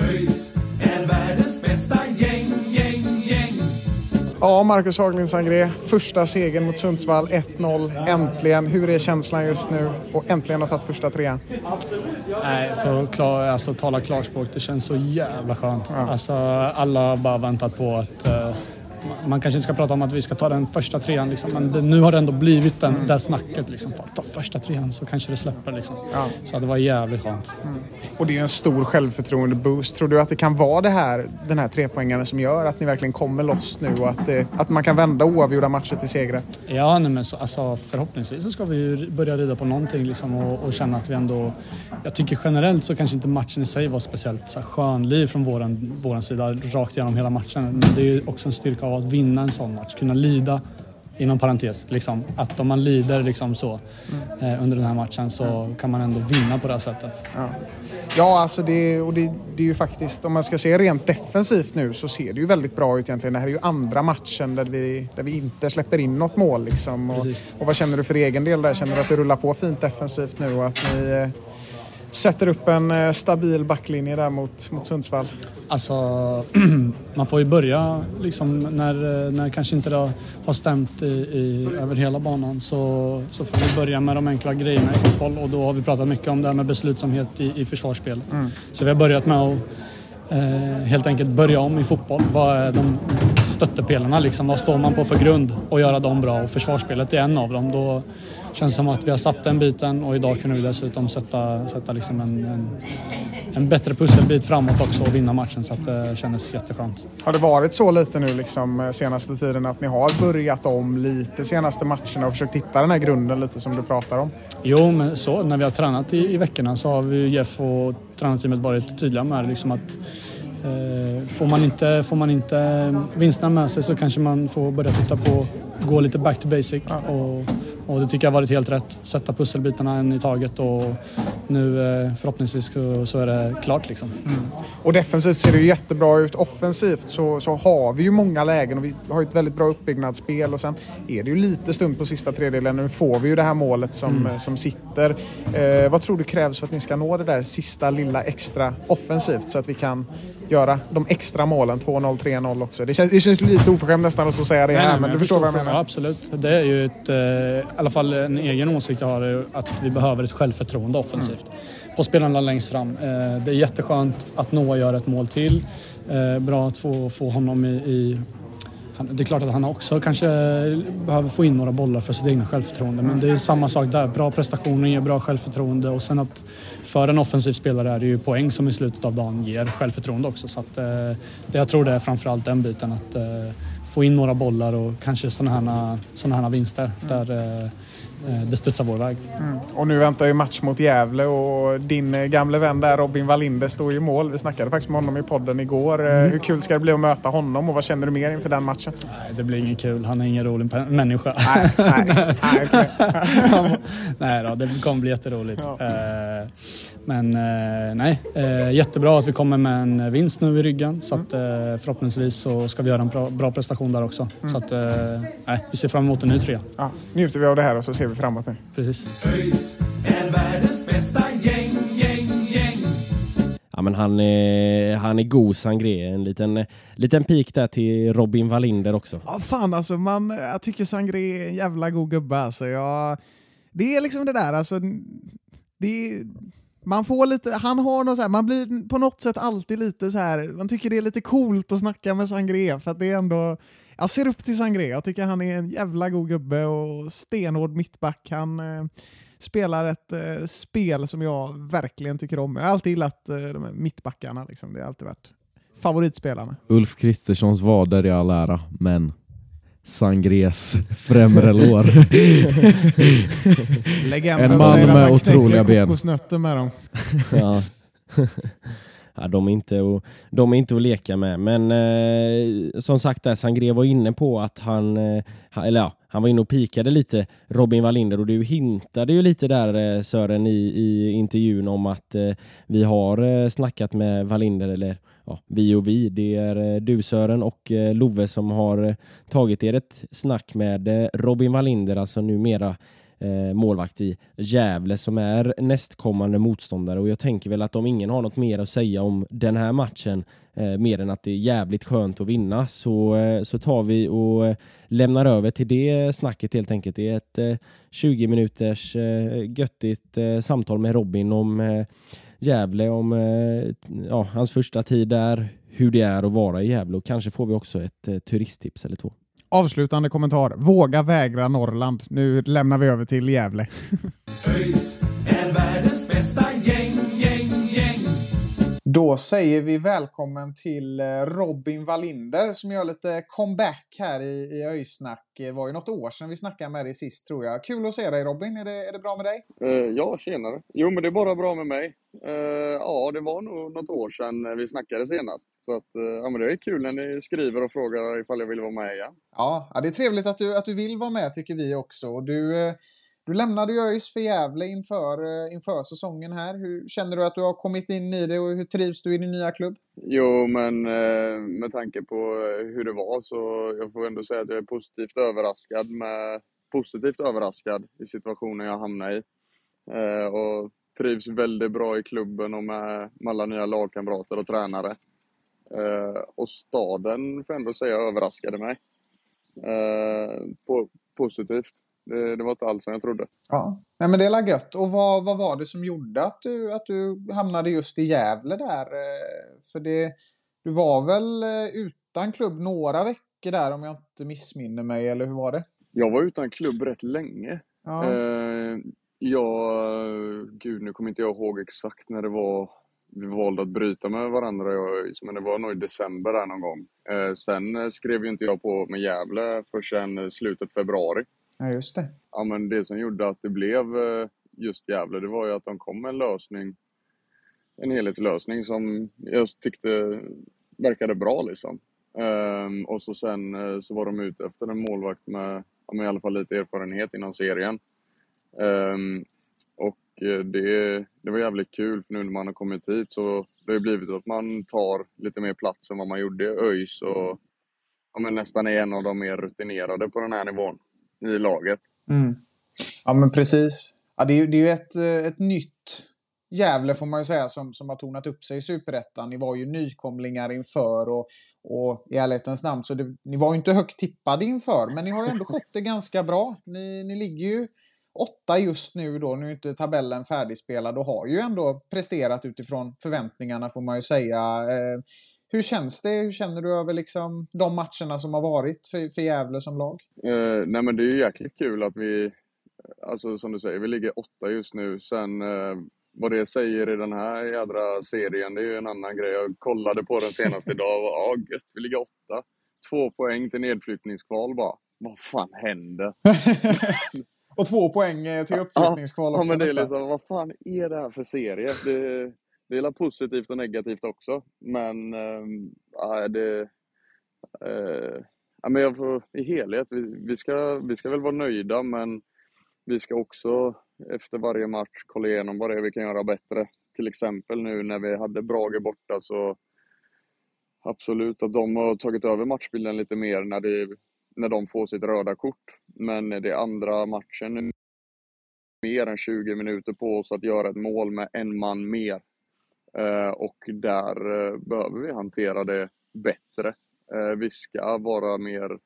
ÖIS är världens bästa gäng, gäng, gäng. Ja, Marcus Haglind Sangré, första segern mot Sundsvall, 1-0, äntligen. Hur är känslan just nu? Och äntligen ha tagit första trean. Nej, för att klar, alltså, tala klarspråk, det känns så jävla skönt. Alltså, alla har bara väntat på att... eh, man kanske inte ska prata om att vi ska ta den första trean, liksom, men det, nu har det ändå blivit den, det snacket. Liksom, Fan, ta första trean så kanske det släpper. Liksom. Ja. Så det var jävligt skönt. Och det är ju en stor självförtroende-boost. Tror du att det kan vara det här, den här trepoängaren som gör att ni verkligen kommer loss nu och att, det, att man kan vända oavgjorda matcher till segrar? Ja, nej, men så, alltså, förhoppningsvis så ska vi ju börja rida på någonting liksom, och, och känna att vi ändå... Jag tycker generellt så kanske inte matchen i sig var speciellt så här, skönliv från våran, våran sida rakt igenom hela matchen. Men det är ju också en styrka av att vinna en sån match, kunna lida inom parentes, liksom, att om man lider liksom så eh, under den här matchen så kan man ändå vinna på det här sättet. Ja, ja alltså det, och det, det är ju faktiskt, om man ska se rent defensivt nu så ser det ju väldigt bra ut egentligen. Det här är ju andra matchen där vi, där vi inte släpper in något mål. Liksom. Och, och vad känner du för egen del där? Känner du att det rullar på fint defensivt nu och att ni eh, sätter upp en eh, stabil backlinje där mot, mot Sundsvall? Alltså, <clears throat> man får ju börja liksom när, när kanske inte det har stämt i, i, över hela banan så, så får vi börja med de enkla grejerna i fotboll och då har vi pratat mycket om det här med beslutsamhet i, i försvarsspel. Så vi har börjat med att eh, helt enkelt börja om i fotboll. Vad är de stöttepelarna liksom? Vad står man på för grund? Och göra dem bra och försvarsspelet är en av dem. Då känns som att vi har satt den biten och idag kunde vi dessutom sätta, sätta liksom en, en, en bättre pusselbit framåt också och vinna matchen så att det kändes jätteskönt. Har det varit så lite nu liksom eh, senaste tiden att ni har börjat om lite senaste matcherna och försökt hitta den här grunden lite som du pratar om? Jo, men så när vi har tränat i, i veckorna så har vi Jeff och tränarteamet varit tydliga med liksom att eh, får, man inte, får man inte vinsterna med sig så kanske man får börja titta på gå lite back to basic. Och, och det tycker jag varit helt rätt. Sätta pusselbitarna en i taget och nu eh, förhoppningsvis så, så är det klart liksom. Och defensivt ser det ju jättebra ut. Offensivt så, så har vi ju många lägen och vi har ett väldigt bra uppbyggnadsspel och sen är det ju lite stund på sista tredjedelen. Nu får vi ju det här målet som, som sitter. Eh, vad tror du krävs för att ni ska nå det där sista lilla extra offensivt så att vi kan göra de extra målen 2-0, 3-0 också? Det känns, det känns lite oförskämt nästan att stå och säga det Nej, här nej, men du förstår vad jag Ja, menar. absolut. Det är ju ett, eh, i alla fall en egen åsikt jag har, att vi behöver ett självförtroende offensivt. På spelarna längst fram. Eh, det är jätteskönt att Noah gör ett mål till. Eh, bra att få, få honom i, i det är klart att han också kanske behöver få in några bollar för sitt egna självförtroende. Men det är samma sak där. Bra prestationer ger bra självförtroende och sen att för en offensiv spelare är det ju poäng som i slutet av dagen ger självförtroende också. Så att, eh, det jag tror det är framförallt den biten att eh, få in några bollar och kanske sådana här, såna här vinster där eh, det studsar vår väg. Mm. Och nu väntar ju match mot Gävle och din eh, gamle vän där Robin Wallinder står i mål. Vi snackade faktiskt med honom i podden igår. Eh, Mm. Hur kul ska det bli att möta honom och vad känner du mer inför den matchen? Nej, det blir inget kul. Han är ingen rolig människa. Nej, nej, nej, <laughs> nej då, det kommer bli jätteroligt. Eh, Men eh, nej, eh, jättebra att vi kommer med en vinst nu i ryggen. Så att, eh, förhoppningsvis så ska vi göra en bra, bra prestation där också. Så att, eh, nej, vi ser fram emot en ny trea. Ja, njuter vi av det här och så ser vi framåt nu. Precis. Är världens bästa gäng, gäng, gäng. Ja, men han, är, han är god Sangré. En liten, liten pik där till Robin Wallinder också. Ja, fan alltså. Man, jag tycker Sangré är en jävla god gubbe. Alltså. Jag, det är liksom det där, alltså. Det är, man får lite, han har något så här, man blir på något sätt alltid lite så här, man tycker det är lite coolt att snacka med Sangré för att det är ändå, jag ser upp till Sangré, jag tycker han är en jävla god gubbe och stenhård mittback. Han eh, spelar ett eh, spel som jag verkligen tycker om. Jag har alltid gillat eh, de här mittbackarna, liksom. det har alltid varit favoritspelarna. Ulf Kristerssons vader i all ära, men Sangrés främre lår. <laughs> En man med otroliga ben. kokosnötter med dem. Ja. <laughs> ja, de, är inte att, de är inte att leka med. Men eh, som sagt, där, Sangré var inne på att han, eh, eller ja, han var inne och pikade lite Robin Wallinder och du hintade ju lite där eh, Sören i, i intervjun om att eh, vi har eh, snackat med Wallinder, eller ja, vi och vi, det är eh, du Sören och eh, Love som har eh, tagit er ett snack med Robin Wallinder, alltså numera eh, målvakt i Gävle som är nästkommande motståndare och jag tänker väl att om ingen har något mer att säga om den här matchen eh, mer än att det är jävligt skönt att vinna så, eh, så tar vi och eh, lämnar över till det snacket helt enkelt. Det är ett eh, 20 minuters eh, göttigt eh, samtal med Robin om eh, Gävle, om eh, ja, hans första tid där, hur det är att vara i Gävle och kanske får vi också ett eh, turisttips eller två. Avslutande kommentar. Våga vägra Norrland. Nu lämnar vi över till Gävle. Då säger vi välkommen till eh, Robin Wallinder som gör lite comeback här i, i Öysnack. Det var ju något år sedan vi snackade med dig sist tror jag. Kul att se dig Robin. Är det, är det bra med dig? Eh, ja, tjenare. Jo, men det är bara bra med mig. Eh, ja, det var nog något år sedan vi snackade senast. Så att, eh, ja, men det är kul när ni skriver och frågar ifall jag vill vara med igen. Ja, ja det är trevligt att du, att du vill vara med tycker vi också. Du, du lämnade ju ÖIS för Gävle inför, eh, inför säsongen här. Hur känner du att du har kommit in i det och hur trivs du i din nya klubb? Jo, men eh, med tanke på hur det var så jag får ändå säga att jag är positivt överraskad med positivt överraskad i situationen jag hamnar i. Eh, och trivs väldigt bra i klubben och med, med alla nya lagkamrater och tränare. Och staden får jag ändå säga överraskade mig. På, positivt. Det, det var inte alls som jag trodde. Ja, Nej, men det är gött. Och vad, vad var det som gjorde att du, att du hamnade just i Gävle där? Eh, För det, du var väl eh, utan klubb några veckor där om jag inte missminner mig, eller hur var det? Jag var utan klubb rätt länge. Ja. Eh, jag, gud nu kommer inte jag ihåg exakt när det var vi valde att bryta med varandra, men det var nog i december där någon gång. Sen skrev ju inte jag på med Gävle förrän slutet februari. Ja, just det. Ja, men det som gjorde att det blev eh, just Gävle, det var ju att de kom med en lösning, en helhetslösning som jag tyckte verkade bra liksom. Ehm, och så sen eh, så var de ute efter en målvakt med, med i alla fall lite erfarenhet inom serien. Ehm, och eh, det, det var jävligt kul för nu när man har kommit hit så det har det blivit att man tar lite mer plats än vad man gjorde i ÖIS och ja, men nästan är en av de mer rutinerade på den här nivån i laget. Mm. Ja, men precis. Ja, det, är, ju- det är ju ett, eh, ett nytt Gävle får man ju säga som, som har tonat upp sig i Superettan. Ni var ju nykomlingar inför och, och i ärlighetens namn så det, ni var ju inte högt tippade inför men ni har ju ändå skött det ganska bra. Ni, ni ligger ju åtta just nu då, nu är inte tabellen färdigspelad och har ju ändå presterat utifrån förväntningarna får man ju säga. Eh, hur känns det? Hur känner du över liksom de matcherna som har varit för, för Gävle som lag? Eh, nej men det är ju jäkligt kul att vi, alltså som du säger, vi ligger åtta just nu. Sen eh, vad det säger i den här jädra serien, det är ju en annan grej. Jag kollade på den senast idag och ja, gött, vi ligger åtta. Två poäng till nedflyttningskval bara. Vad fan händer? <laughs> och två poäng eh, till uppflyttningskval också Ja, men det är liksom, vad fan är det här för serie? Det, det är positivt och negativt också, men äh, det... Äh, ja, men jag får, i helhet, vi, vi, ska, vi ska väl vara nöjda, men vi ska också efter varje match kolla igenom vad det är vi kan göra bättre. Till exempel nu när vi hade Brage borta så absolut att de har tagit över matchbilden lite mer när, det, när de får sitt röda kort. Men det är andra matchen nu mer än 20 minuter på oss att göra ett mål med en man mer. Eh, och där eh, behöver vi hantera det bättre. Eh, vi ska vara mer,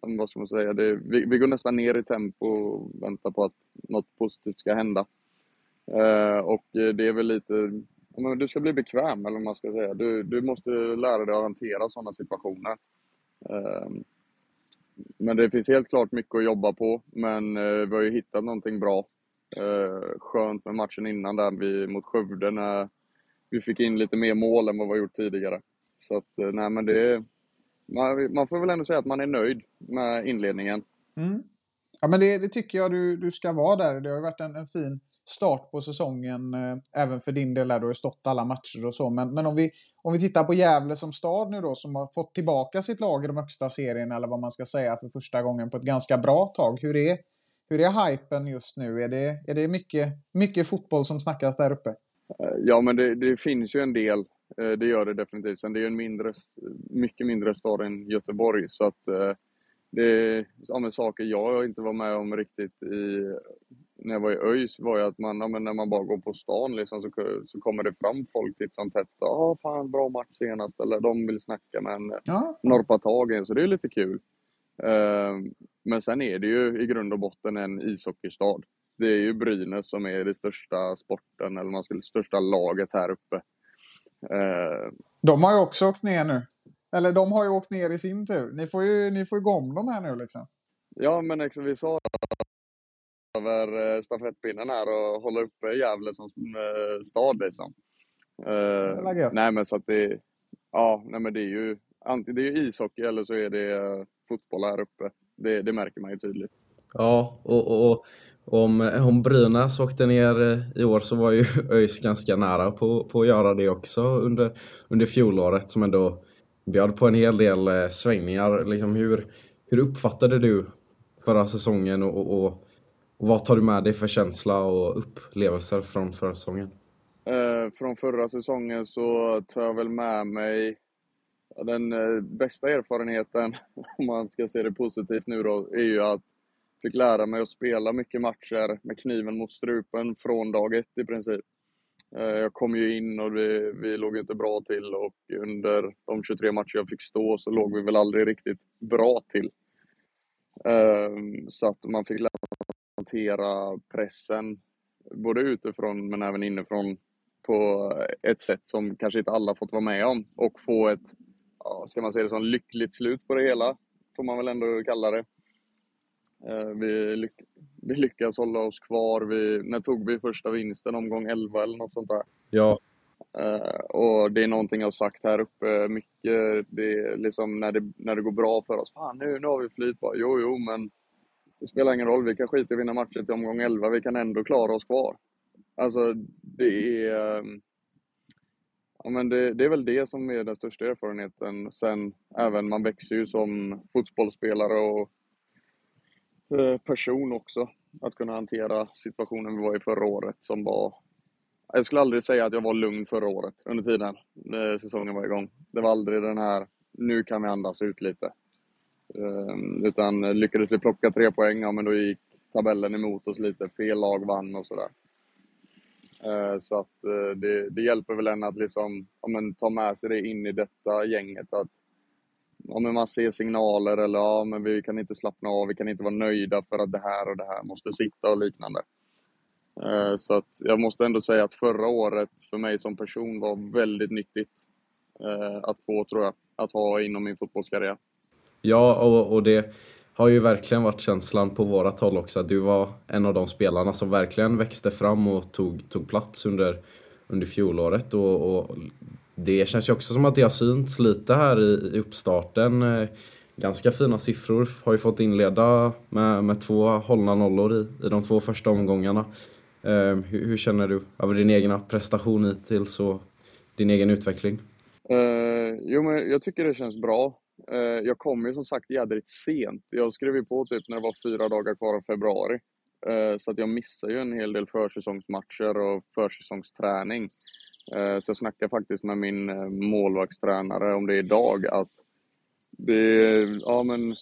vad ska man säga, det, vi, vi, går nästan ner i tempo och väntar på att något positivt ska hända. Och det är väl lite, du ska bli bekväm eller vad man ska säga. Du, du måste lära dig att hantera sådana situationer. Men det finns helt klart mycket att jobba på, men vi har ju hittat någonting bra. Skönt med matchen innan där vi, mot Skövde när vi fick in lite mer mål än vad vi har gjort tidigare. Så att, eh, nej men det man, man får väl ändå säga att man är nöjd med inledningen. Mm. Ja men det, det, tycker jag du, du ska vara där. Det har ju varit en, en fin start på säsongen, eh, även för din del där du har stått alla matcher och så. Men, men om, vi, om vi tittar på Gävle som stad nu då, som har fått tillbaka sitt lag i de högsta serierna, eller vad man ska säga, för första gången på ett ganska bra tag. Hur är, hur är hypen just nu? Är det, är det mycket, mycket fotboll som snackas där uppe? Ja, men det, det finns ju en del. Eh, det gör det definitivt. Sen det är ju en mindre, mycket mindre stad än Göteborg. Så att eh, det ja, saker jag inte var med om riktigt i, när jag var i ÖIS var ju att man, ja, när man bara går på stan liksom, så, så kommer det fram folk titt som tätt. Ja, fan bra match senast. Eller de vill snacka med en. Ja, norpa tag i Så det är lite kul. Men sen är det ju i grund och botten en ishockeystad det är ju Brynäs som är det största sporten, eller man skulle största laget här uppe. Eh. De har ju också åkt ner nu. Eller de har ju åkt ner i sin tur. Ni får ju, ni får ju gå om dem här nu liksom. Ja, men liksom, vi sa över eh, stafettpinnen här och hålla uppe Gävle som eh, stad liksom. Eh, nej men så att det, ja, nej men det är ju antingen det är ishockey eller så är det fotboll här uppe. Det, det märker man ju tydligt. Ja, och, och, och om, om Brynäs åkte ner eh, i år så var ju <laughs> ÖIS ganska nära på, på att göra det också under, under fjolåret som ändå bjöd på en hel del eh, svängningar. Liksom hur, hur uppfattade du förra säsongen och, och, och, vad tar du med dig för känsla och upplevelser från förra säsongen? Eh, från förra säsongen så tar jag väl med mig den eh, bästa erfarenheten, <laughs> om man ska se det positivt nu då, är ju att fick lära mig att spela mycket matcher med kniven mot strupen från dag ett i princip. Eh, jag kom ju in och vi, vi låg inte bra till och under de 23 matcher jag fick stå så låg vi väl aldrig riktigt bra till. Ehm, så att man fick lära sig att hantera pressen, både utifrån men även inifrån, på ett sätt som kanske inte alla fått vara med om. Och få ett, ska man säga det som, lyckligt slut på det hela, får man väl ändå kalla det. Eh, vi, vi lyckas hålla oss kvar. Vi, när tog vi första vinsten? Omgång 11 eller något sånt där? Ja. Uh, och det är någonting jag har sagt här uppe mycket. Det är liksom när det, när det går bra för oss. Fan, nu, nu har vi flyt. Bara, jo, jo, men det spelar ingen roll. Vi kan skita i att vinna matcher till omgång 11. Vi kan ändå klara oss kvar. Alltså, det är... Um, ja, men det, det, är väl det som är den största erfarenheten. Sen även, man växer ju som fotbollsspelare och Eh, Eh, person också. Att kunna hantera situationen vi var i förra året som var... Jag skulle aldrig säga att jag var lugn förra året under tiden eh, säsongen var igång. Det var aldrig den här, nu kan vi andas ut lite. Ehm, utan lyckades vi plocka tre poäng, ja men då gick tabellen emot oss lite. Fel lag vann och sådär. Eh, så att det, det hjälper väl en att liksom, ja, men, ta med sig det in i detta gänget. Att ja, men man ser signaler eller ja, men vi kan inte slappna av, vi kan inte vara nöjda för att det här och det här måste sitta och liknande. Eh, så att jag måste ändå säga att förra året för mig som person var väldigt nyttigt. Eh, att få, tror jag, att ha inom min fotbollskarriär. Ja, och, och det har ju verkligen varit känslan på vårat håll också. Att du var en av de spelarna som verkligen växte fram och tog, tog plats under, under fjolåret. Och, och det känns ju också som att det har synts lite här i, i uppstarten. Eh, ganska fina siffror. Har ju fått inleda med, med två hållna nollor i, i de två första omgångarna. Eh, hur, hur känner du över din egna prestation hittills och din egen utveckling? Eh, jo, men jag tycker det känns bra. Eh, jag kom ju som sagt jädrigt sent. Jag skrev ju på typ när det var fyra dagar kvar av februari. Eh, så att jag missar ju en hel del försäsongsmatcher och försäsongsträning. Eh, så jag snackade faktiskt med min eh, målvaktstränare om det idag, att det, ja, men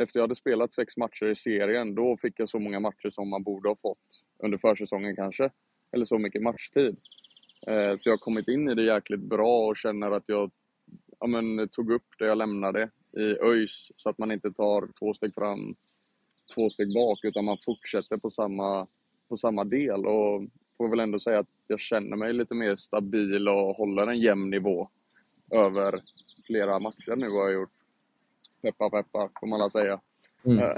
efter jag hade spelat sex matcher i serien, då fick jag så många matcher som man borde ha fått under försäsongen kanske. Eller så mycket matchtid. Eh, så jag har kommit in i det jäkligt bra och känner att jag ja, men, tog upp det jag lämnade i ÖIS så att man inte tar två steg fram, två steg bak utan man fortsätter på samma, på samma del. Och får väl ändå säga att jag känner mig lite mer stabil och håller en jämn nivå över flera matcher nu har jag gjort. Peppa peppa, får man väl säga. Mm. <laughs>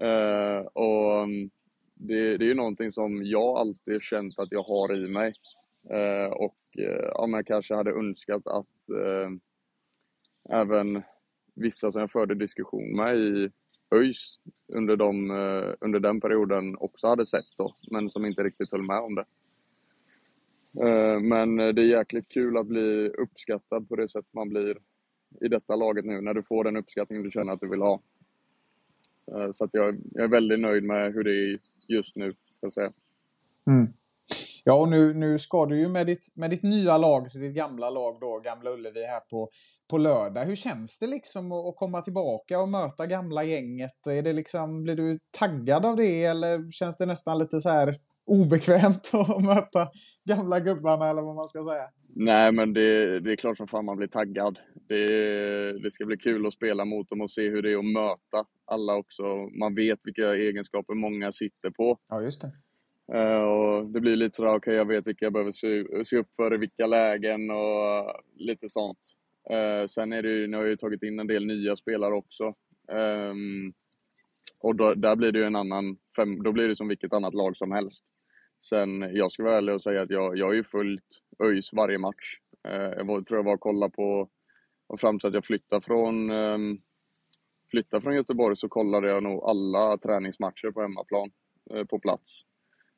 Eh, och mm, det, det är ju någonting som jag alltid känt att jag har i mig. Eh, och eh, ja, men jag kanske hade önskat att eh, även vissa som jag förde diskussion med i ÖIS under, de, eh, under den perioden också hade sett då, men som inte riktigt höll med om det. Eh, men eh, det är jäkligt kul att bli uppskattad på det sätt man blir i detta laget nu, när du får den uppskattning du känner att du vill ha. Så att jag, jag är väldigt nöjd med hur det är just nu, ska jag säga. Mm. Ja, och nu, nu ska du ju med ditt, med ditt nya lag till ditt gamla lag då, Gamla Ullevi här på, på lördag. Hur känns det liksom att, komma tillbaka och möta gamla gänget? Är det liksom, blir du taggad av det eller känns det nästan lite så här obekvämt <laughs> att möta gamla gubbarna eller vad man ska säga? Nej, men det, det är klart som fan man blir taggad. Det, det ska bli kul att spela mot dem och se hur det är att möta alla också. Man vet vilka egenskaper många sitter på. Ja, just det. Eh, och det blir lite sådär, okej jag vet vilka jag behöver se, se upp för i vilka lägen och lite sånt. Eh, sen är det ju, nu har jag ju tagit in en del nya spelare också. Ehm, och då, där blir det ju en annan, fem, då blir det som vilket annat lag som helst. Sen, jag ska vara ärlig och säga att jag, jag har ju följt ÖIS varje match. Eh, jag var, tror jag var och kollade på, och fram till att jag flyttade från, ehm, flyttade från Göteborg så kollade jag nog alla träningsmatcher på hemmaplan, eh, på plats.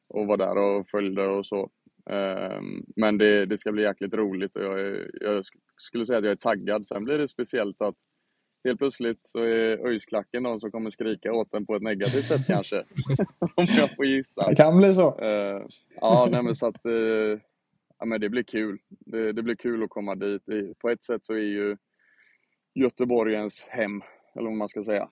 Och var där och följde och så. Ehm, Men det, det ska bli jäkligt roligt och jag, är, jag sk- skulle säga att jag är taggad. Sen blir det speciellt att helt plötsligt så är ÖIS-klacken de som kommer skrika åt en på ett negativt sätt kanske. <laughs> Om jag får gissa. Det kan bli så. Eh, ja, nej, men så att eh, ja, men det blir kul. Det, det blir kul att komma dit. På ett sätt så är ju Göteborg ens hem, eller vad man ska säga.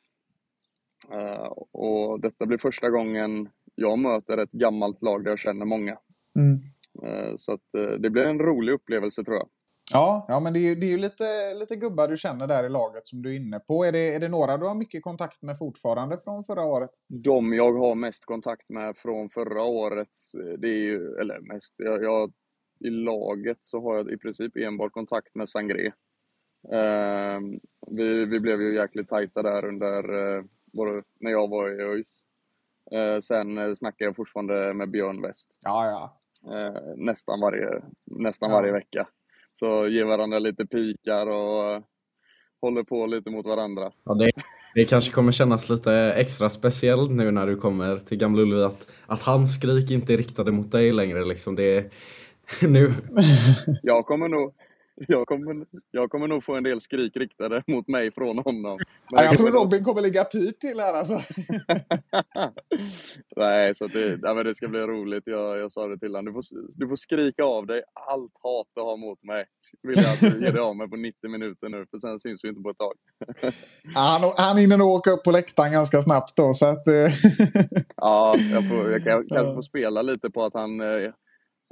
Eh, och detta blir första gången jag möter ett gammalt lag där jag känner många. Mm. Eh, så eh, det blir en rolig upplevelse tror jag. Ja, ja men det är ju, det är ju lite, lite gubbar du känner där i laget som du är inne på. Är det, är det några du har mycket kontakt med fortfarande från förra året? De jag har mest kontakt med från förra året, eh, det är ju, eller mest, jag, jag, i laget så har jag i princip enbart kontakt med Sangré. Eh, vi, vi blev ju jäkligt tajta där under, eh, både när jag var i ÖIS. Eh, sen snackar jag fortfarande med Björn West. Ja, ja. Eh, nästan varje, nästan Ja. varje vecka. Så ger varandra lite pikar och håller på lite mot varandra. Ja, det, det kanske kommer kännas lite extra speciellt nu när du kommer till Gamla Ullevi att, att hans skrik inte är riktade mot dig längre. Liksom. Det är, <laughs> nu, Jag kommer nog, jag kommer, jag kommer nog få en del skrik riktade mot mig från honom. Men Ja, jag tror Robin kommer ligga pyrt till här alltså. <laughs> Nej, så det, nej, men det ska bli roligt. Jag, jag sa det till honom. Du får, du får skrika av dig allt hat du har mot mig. Vill jag att du ger dig av mig på 90 minuter nu, för sen syns du inte på ett tag. <laughs> Ja, han, han hinner nog åka upp på läktaren ganska snabbt då. Så att, eh, Ja, jag, får, jag kan, kanske får spela lite på att han, eh,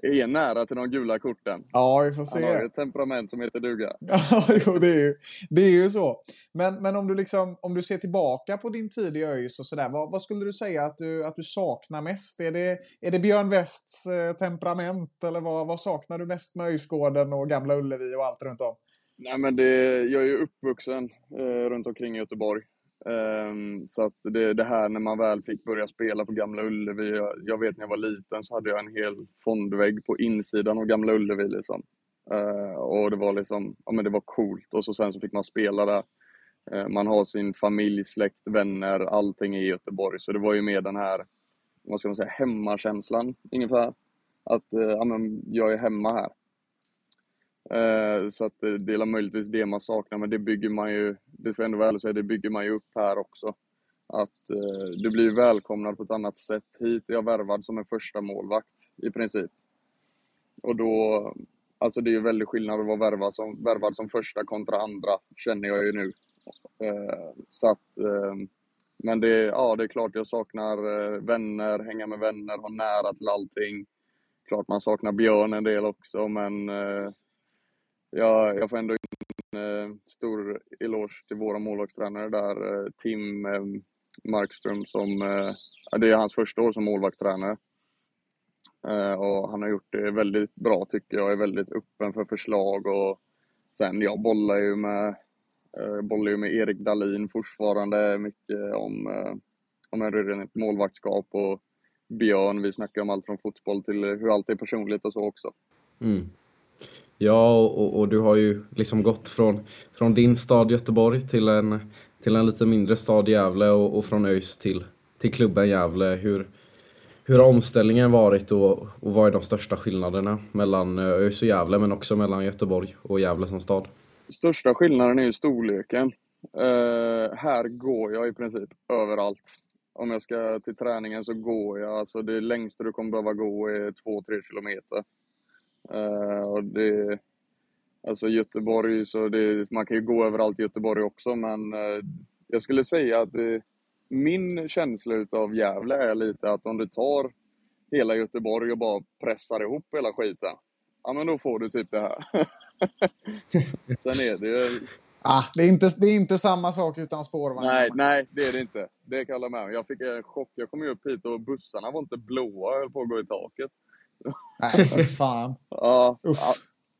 är nära till de gula korten. Ja, vi får Han har se. ett temperament som heter duga. <laughs> Ja, jo, det är ju, det är ju så. Men, men om, du liksom, om du ser tillbaka på din tid i ÖIS och sådär, vad, vad skulle du säga att du, att du saknar mest? Är det, är det Björn Wests eh, temperament eller vad, vad saknar du mest med ÖISgården och Gamla Ullevi och allt runt om? Nej, men det, jag är ju uppvuxen eh, runt omkring i Göteborg. Ehm, så att det, det här när man väl fick börja spela på Gamla Ullevi. Jag, jag vet när jag var liten så hade jag en hel fondvägg på insidan av Gamla Ullevi. Liksom. Ehm, och det var liksom, ja men det var coolt. Och så sen så fick man spela där. Ehm, man har sin familj, släkt, vänner, allting i Göteborg. Så det var ju mer den här, vad ska man säga, hemmakänslan ungefär. Att eh, ja, men jag är hemma här. Eh, Så att det är möjligtvis det man saknar, men det bygger man ju, det får jag ändå väl säga, det bygger man ju upp här också. Att eh, du blir välkomnad på ett annat sätt. Hit är jag värvad som en första målvakt i princip. Och då, alltså det är ju väldigt skillnad att vara värvad som, värvad som första kontra andra, känner jag ju nu. Eh, Så att, eh, men det, ja, det är klart jag saknar eh, vänner, hänga med vänner, ha nära till allting. Klart man saknar Björn en del också, men eh, jag, jag får ändå en eh, stor eloge till våra målvaktstränare där, eh, Tim eh, Markström som, eh, det är hans första år som målvaktstränare. Eh, och han har gjort det väldigt bra tycker jag, är väldigt öppen för förslag och sen jag bollar ju med, eh, jag bollar ju med Erik Dahlin fortfarande mycket om, eh, om en rent målvaktskap och Björn, vi snackar om allt från fotboll till hur allt är personligt och så också. Mm. Ja, och, och du har ju liksom gått från, från din stad Göteborg till en, till en lite mindre stad Gävle och, och från ÖIS till, till klubben Gävle. Hur, hur har omställningen varit och, och vad är de största skillnaderna mellan eh, ÖIS och Gävle men också mellan Göteborg och Gävle som stad? Största skillnaden är ju storleken. Uh, här går jag i princip överallt. Om jag ska till träningen så går jag. Alltså det längsta du kommer behöva gå är 2-3 kilometer. Eh, och det, alltså Göteborg, så det, man kan ju gå överallt i Göteborg också, men eh, jag skulle säga att det, min känsla utav Gävle är lite att om du tar hela Göteborg och bara pressar ihop hela skiten, ja men då får du typ det här. <laughs> Sen är det ju Ah, det, är inte, det är inte samma sak utan spårvagn. Nej, nej, det är det inte. Det kan jag hålla med om. Jag fick en chock. Jag kom ju upp hit och bussarna var inte blåa, jag höll på att gå i taket. Nej, för fan. Ja, ja,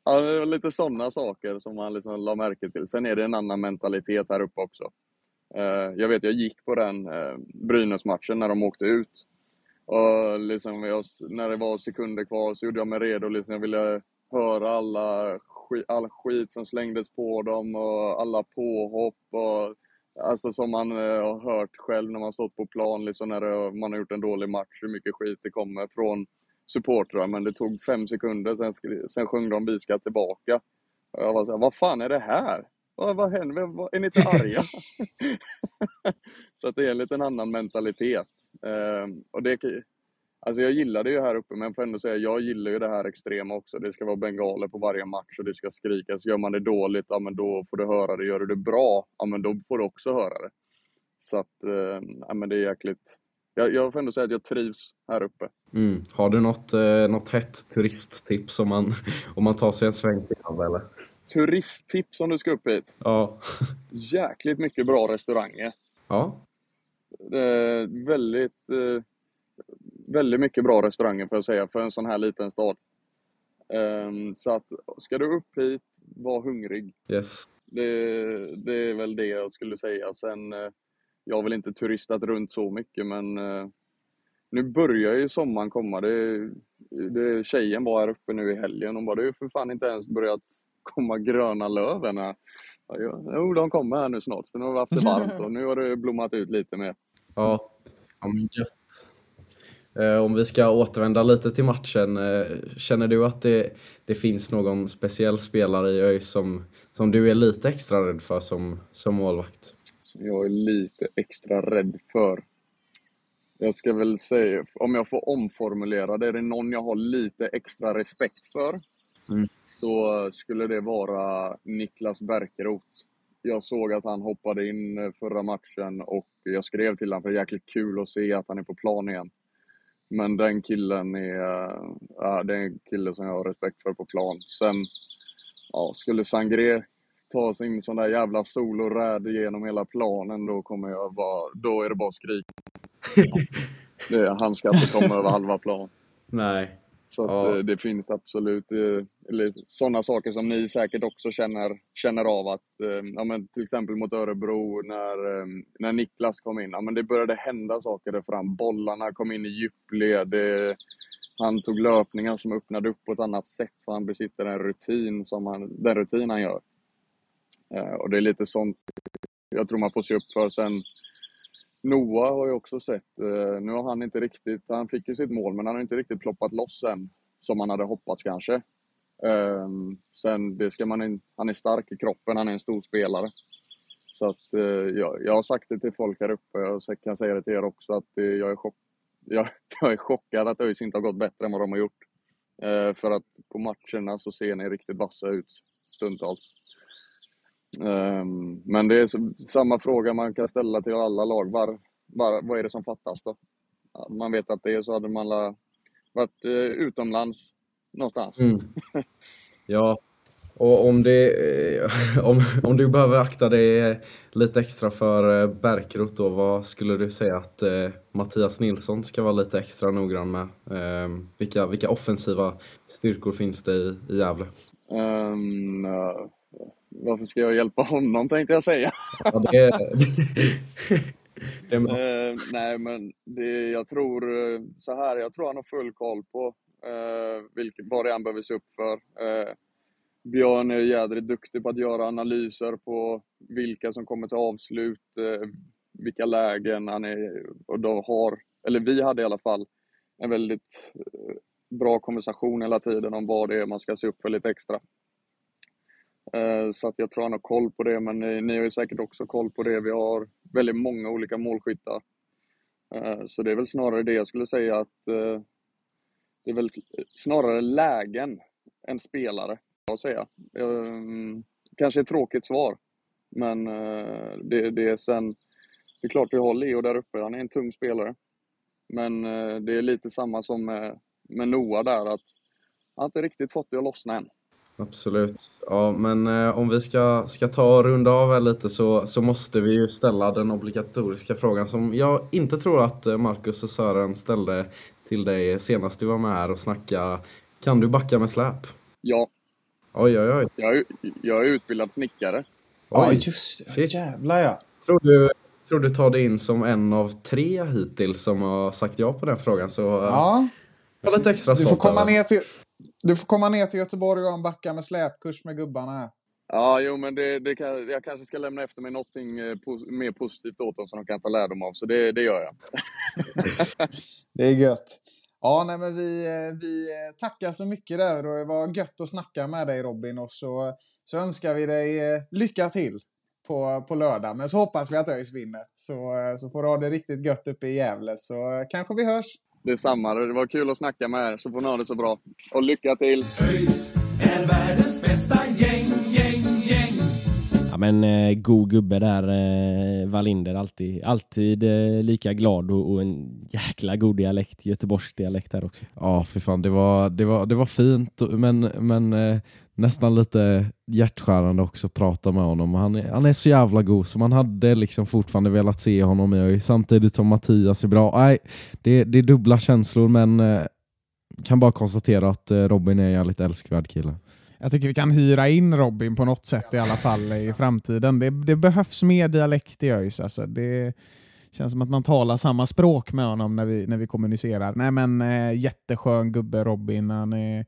ja, det var lite sådana saker som man liksom la märke till. Sen är det en annan mentalitet här uppe också. Eh, Jag vet, jag gick på den eh, Brynäs-matchen när de åkte ut. Och liksom jag, när det var sekunder kvar så gjorde jag mig redo. Liksom jag ville höra alla skit, all skit som slängdes på dem och alla påhopp. Och, alltså som man eh, har hört själv när man stått på plan, liksom när man har gjort en dålig match, hur mycket skit det kommer från supportrar. Men det tog fem sekunder, sen, sen sjöng de Vi ska tillbaka. Och jag var så här, vad fan är det här? Vad, vad händer? Vad- Är ni inte arga? <laughs> så att det är en liten annan mentalitet. Ehm, och det, alltså jag gillar det ju här uppe, men jag får ändå säga jag gillar ju det här extrema också. Det ska vara bengaler på varje match och det ska skrikas. Gör man det dåligt, ja men då får du höra det. Gör du det bra, ja men då får du också höra det. Så att, eh, ja men det är jäkligt. Jag, jag får ändå säga att jag trivs här uppe. Mm. Har du något, eh, något hett turisttips om man, <laughs> om man tar sig en sväng till Gävle, eller? Turisttips om du ska upp hit. Ja. <laughs> Jäkligt mycket bra restauranger. Ja. Eh, väldigt, eh, väldigt mycket bra restauranger får jag säga för en sån här liten stad. Ehm, så att ska du upp hit, var hungrig. Yes. Det, det är väl det jag skulle säga. Sen, eh, jag har väl inte turistat runt så mycket men eh, nu börjar ju sommaren komma. Det, det, tjejen var här uppe nu i helgen och bara, det är ju för fan inte ens börjat komma gröna löven här. Ja, Jo, de kommer här nu snart för nu har vi haft det varmt och nu har det blommat ut lite mer. Ja, ja men gött. Eh, Om vi ska återvända lite till matchen, eh, känner du att det, det finns någon speciell spelare i ÖIS som, som du är lite extra rädd för som, som målvakt? Som jag är lite extra rädd för. Jag ska väl säga, om jag får omformulera det, är det någon jag har lite extra respekt för Mm. så skulle det vara Niklas Bärkeroth. Jag såg att han hoppade in förra matchen och jag skrev till honom för det är jäkligt kul att se att han är på plan igen. men den killen är, ja, det är en kille som jag har respekt för på plan. Sen, ja, skulle Sangré ta sin sån där jävla soloräd genom hela planen, då kommer jag bara, då är det bara skrik. <laughs> Det, han ska inte komma över halva plan. Nej. Så att, Ja. eh, det finns absolut eh, sådana saker som ni säkert också känner, känner av. att eh, ja, men Till exempel mot Örebro när, när Niklas kom in. Ja, men det började hända saker där fram. Bollarna kom in i djupled. Det, han tog löpningar som öppnade upp på ett annat sätt för han besitter en rutin som han, den rutin han gör. Eh, och det är lite sånt jag tror man får se upp för. Sen Noah har jag också sett, eh, nu har han inte riktigt, han fick ju sitt mål men han har inte riktigt ploppat loss än som han hade hoppats kanske. Ehm, sen, det ska man in, han är stark i kroppen, han är en stor spelare. Så att eh, jag, jag har sagt det till folk här uppe och jag kan säga det till er också att jag, är chock, <laughs> jag, jag är chockad att ÖIS inte har gått bättre än vad de har gjort. För att på matcherna så ser ni riktigt vassa ut stundtals. Ehm, Men det är samma fråga man kan ställa till alla lag. Var, var, vad är det som fattas då? Man vet att det är så hade man varit eh, utomlands någonstans. Mm. <laughs> Ja, och om, det, eh, <laughs> om, om du behöver akta dig lite extra för eh, Bärkroth då, vad skulle du säga att eh, Mattias Nilsson ska vara lite extra noggrann med? Eh, vilka, vilka offensiva styrkor finns det i, i Gävle? Eh, varför ska jag hjälpa honom tänkte jag säga. Ja, det, <laughs> det. Eh, nej, men det, jag tror eh, så här. Jag tror han har full koll på uh, vilket, vad det är han behöver se upp för. Eh, Björn är jädrigt duktig på att göra analyser på vilka som kommer till avslut, eh, vilka lägen han är och då har, eller vi hade i alla fall, en väldigt eh, bra konversation hela tiden om vad det är man ska se upp för lite extra. Eh, så att jag tror han har koll på det, men ni, ni har ju säkert också koll på det. Vi har väldigt många olika målskyttar. Eh, så det är väl snarare det jag skulle säga att eh, det är väl snarare lägen än spelare, jag säga. Ehm, kanske ett tråkigt svar, men det, det är sen... Det är klart vi har Leo där uppe, han är en tung spelare. Men det är lite samma som med, med Noah där, att han har inte riktigt fått det att lossna än. Absolut. Ja, men eh, om vi ska, ska ta och runda av här lite så, så måste vi ju ställa den obligatoriska frågan som jag inte tror att eh, Marcus och Sören ställde till dig senast du var med här och snacka. Kan du backa med släp? Ja, Oj, oj, oj. jag är, jag är utbildad snickare. Ja, Oj. just det. Jävlar ja. Tror du, tror du tar dig in som en av tre hittills som har sagt ja på den frågan så eh, ja. lite extra Du får, komma över. ner till, du får komma ner till Göteborg och ha en backa med släpkurs med gubbarna här. Ja, jo, men det, det kan, jag kanske ska lämna efter mig någonting eh, mer positivt åt dem som de kan ta lärdom av, så det, det gör jag. <laughs> Det är gött. Ja, nej, men vi, eh, vi eh, tackar så mycket där och det var gött att snacka med dig Robin och så, så önskar vi dig lycka till på, på lördag. Men så hoppas vi att ÖIS vinner. Så, så får du ha det riktigt gött uppe i Gävle så kanske vi hörs. Detsamma, det var kul att snacka med er, så får ni ha det så bra. Och lycka till! ÖIS är världens bästa gäng, gäng, gäng. Ja men eh, god gubbe där, eh, Wallinder. Alltid, alltid eh, lika glad och, och en jäkla god dialekt, göteborgsk dialekt där också. Ja, för fan, det var, det var, det var fint men, men eh, nästan lite hjärtskärande också att prata med honom. Han är, han är så jävla god så man hade liksom fortfarande velat se honom i ÖIS samtidigt som Mattias är bra. Nej, det, det är dubbla känslor men eh, kan bara konstatera att eh, Robin är en jävligt älskvärd kille. Jag tycker vi kan hyra in Robin på något sätt i alla fall i framtiden. Det, det behövs mer dialekt i ÖIS. Alltså. Det känns som att man talar samma språk med honom när vi, när vi kommunicerar. Nej men eh, jätteskön gubbe Robin. Han är,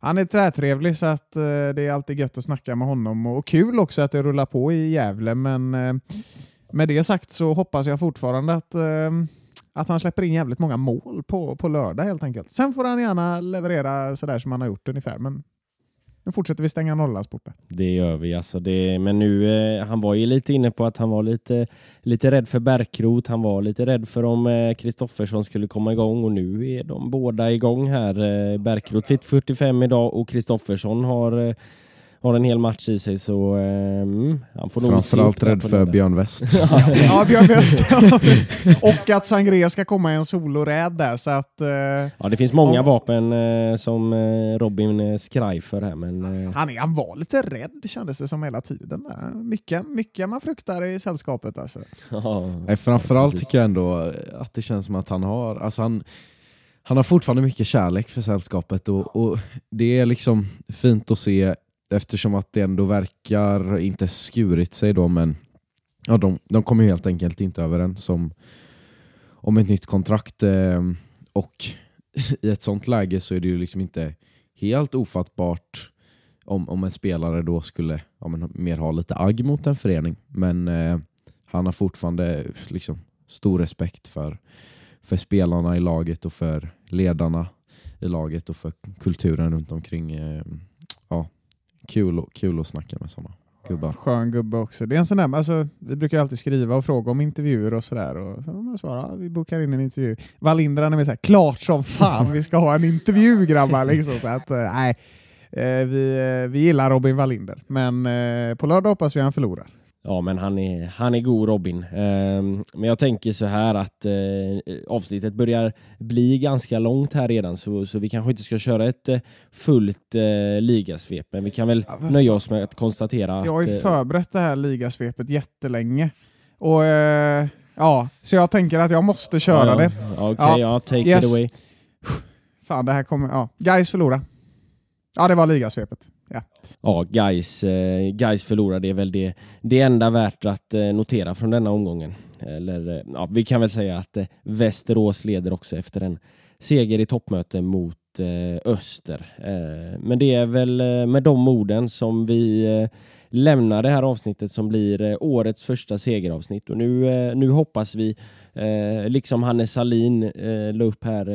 han är tvärtrevlig så att eh, det är alltid gött att snacka med honom. Och kul också att det rullar på i Gävle. Men eh, med det sagt så hoppas jag fortfarande att eh, att han släpper in jävligt många mål på, på lördag helt enkelt. Sen får han gärna leverera sådär som han har gjort ungefär. Men nu fortsätter vi stänga Norrlandsporten. Det gör vi. Alltså det, men nu, eh, han var ju lite inne på att han var lite, lite rädd för Bärkrot. Han var lite rädd för om eh, Kristoffersson skulle komma igång och nu är de båda igång här. Eh, Bärkrot fick 45 idag och Kristoffersson har, eh, har en hel match i sig så eh, mm, han får nog Framförallt rädd för. Björn West. <laughs> Ja, Björn West. <laughs> och att Sangre ska komma i en soloräd där, så att... Eh, Ja, det finns många Ja. vapen eh, som eh, Robin eh, skraj för här, men eh, han, är, han var lite rädd kändes det som hela tiden. Där. Mycket, mycket man fruktar i sällskapet alltså. ja, Nej, framförallt precis. tycker jag ändå att det känns som att han har, alltså han, han har fortfarande mycket kärlek för sällskapet och, och det är liksom fint att se eftersom att det ändå verkar inte skurit sig då men ja, de, de kommer helt enkelt inte överens om, om ett nytt kontrakt eh, och <laughs> i ett sånt läge så är det ju liksom inte helt ofattbart om, om en spelare då skulle ja, men, mer ha lite agg mot en förening men eh, han har fortfarande liksom stor respekt för, för spelarna i laget och för ledarna i laget och för kulturen runt omkring. Eh, Ja, kul, och- kul att snacka med sådana gubbar. Skön gubbe också. Det är en sån där, alltså, vi brukar alltid skriva och fråga om intervjuer och sådär. Och så man svarar, vi bokar in en intervju. Wallinder han är med såhär, klart som fan vi ska ha en intervju <laughs> grabbar. Liksom, så att, eh, nej, eh, vi, eh, vi gillar Robin Wallinder, men på lördag hoppas vi han förlorar. Ja, men han är, han är god Robin. Ehm, men jag tänker så här att eh, avsnittet börjar bli ganska långt här redan så, så vi kanske inte ska köra ett eh, fullt eh, ligasvep. Men vi kan väl Ja, nöja oss med att konstatera Jag har ju förberett det här ligasvepet jättelänge. Och ja, Så jag tänker att jag måste köra ja, det. Ja, Okej, ja, take Yes. it away. Fan, det här kommer... Ja. Guys förlora. Ja, det var ligasvepet. Ja. Ja, guys, eh, guys förlorar, det är väl det, det enda värt att eh, notera från denna omgången. Eller, eh, ja, vi kan väl säga att Västerås leder också efter en seger i toppmöte mot Öster. Men det är väl med de orden som vi lämnar det här avsnittet som blir årets första segeravsnitt. Och nu, nu hoppas vi, liksom Hannes Salin la upp här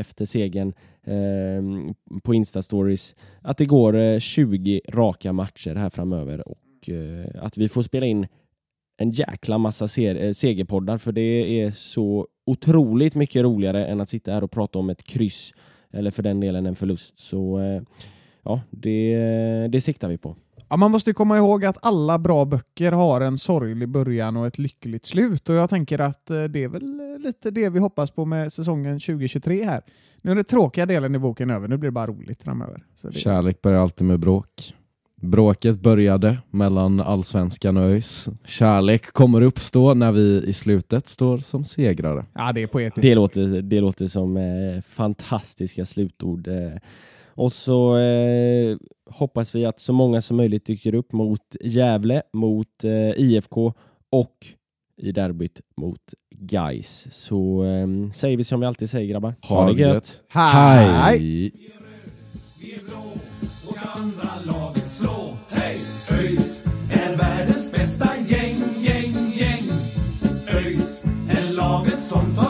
efter segern Ehm, på Insta-stories, att det går eh, 20 raka matcher här framöver och eh, att vi får spela in en jäkla massa eh, segerpoddar för det är så otroligt mycket roligare än att sitta här och prata om ett kryss eller för den delen en förlust. Så ja, det, det siktar vi på. Ja, man måste ju komma ihåg att alla bra böcker har en sorglig början och ett lyckligt slut. Och jag tänker att eh, det är väl eh, lite det vi hoppas på med säsongen 2023 här. Nu är det tråkiga delen i boken över, nu blir det bara roligt framöver. Så det... Kärlek börjar alltid med bråk. Bråket började mellan allsvenskan och ÖIS. Kärlek kommer uppstå när vi i slutet står som segrare. Ja, det är poetiskt. Det låter, det låter som eh, fantastiska slutord. Eh. Och så eh, hoppas vi att så många som möjligt dyker upp mot Gävle, mot eh, IFK och i derbyt mot Geis. Så eh, säger vi som vi alltid säger grabbar. Ha det gött! Hej! Hej! världens bästa gäng, gäng, gäng. ÖIS är laget som tar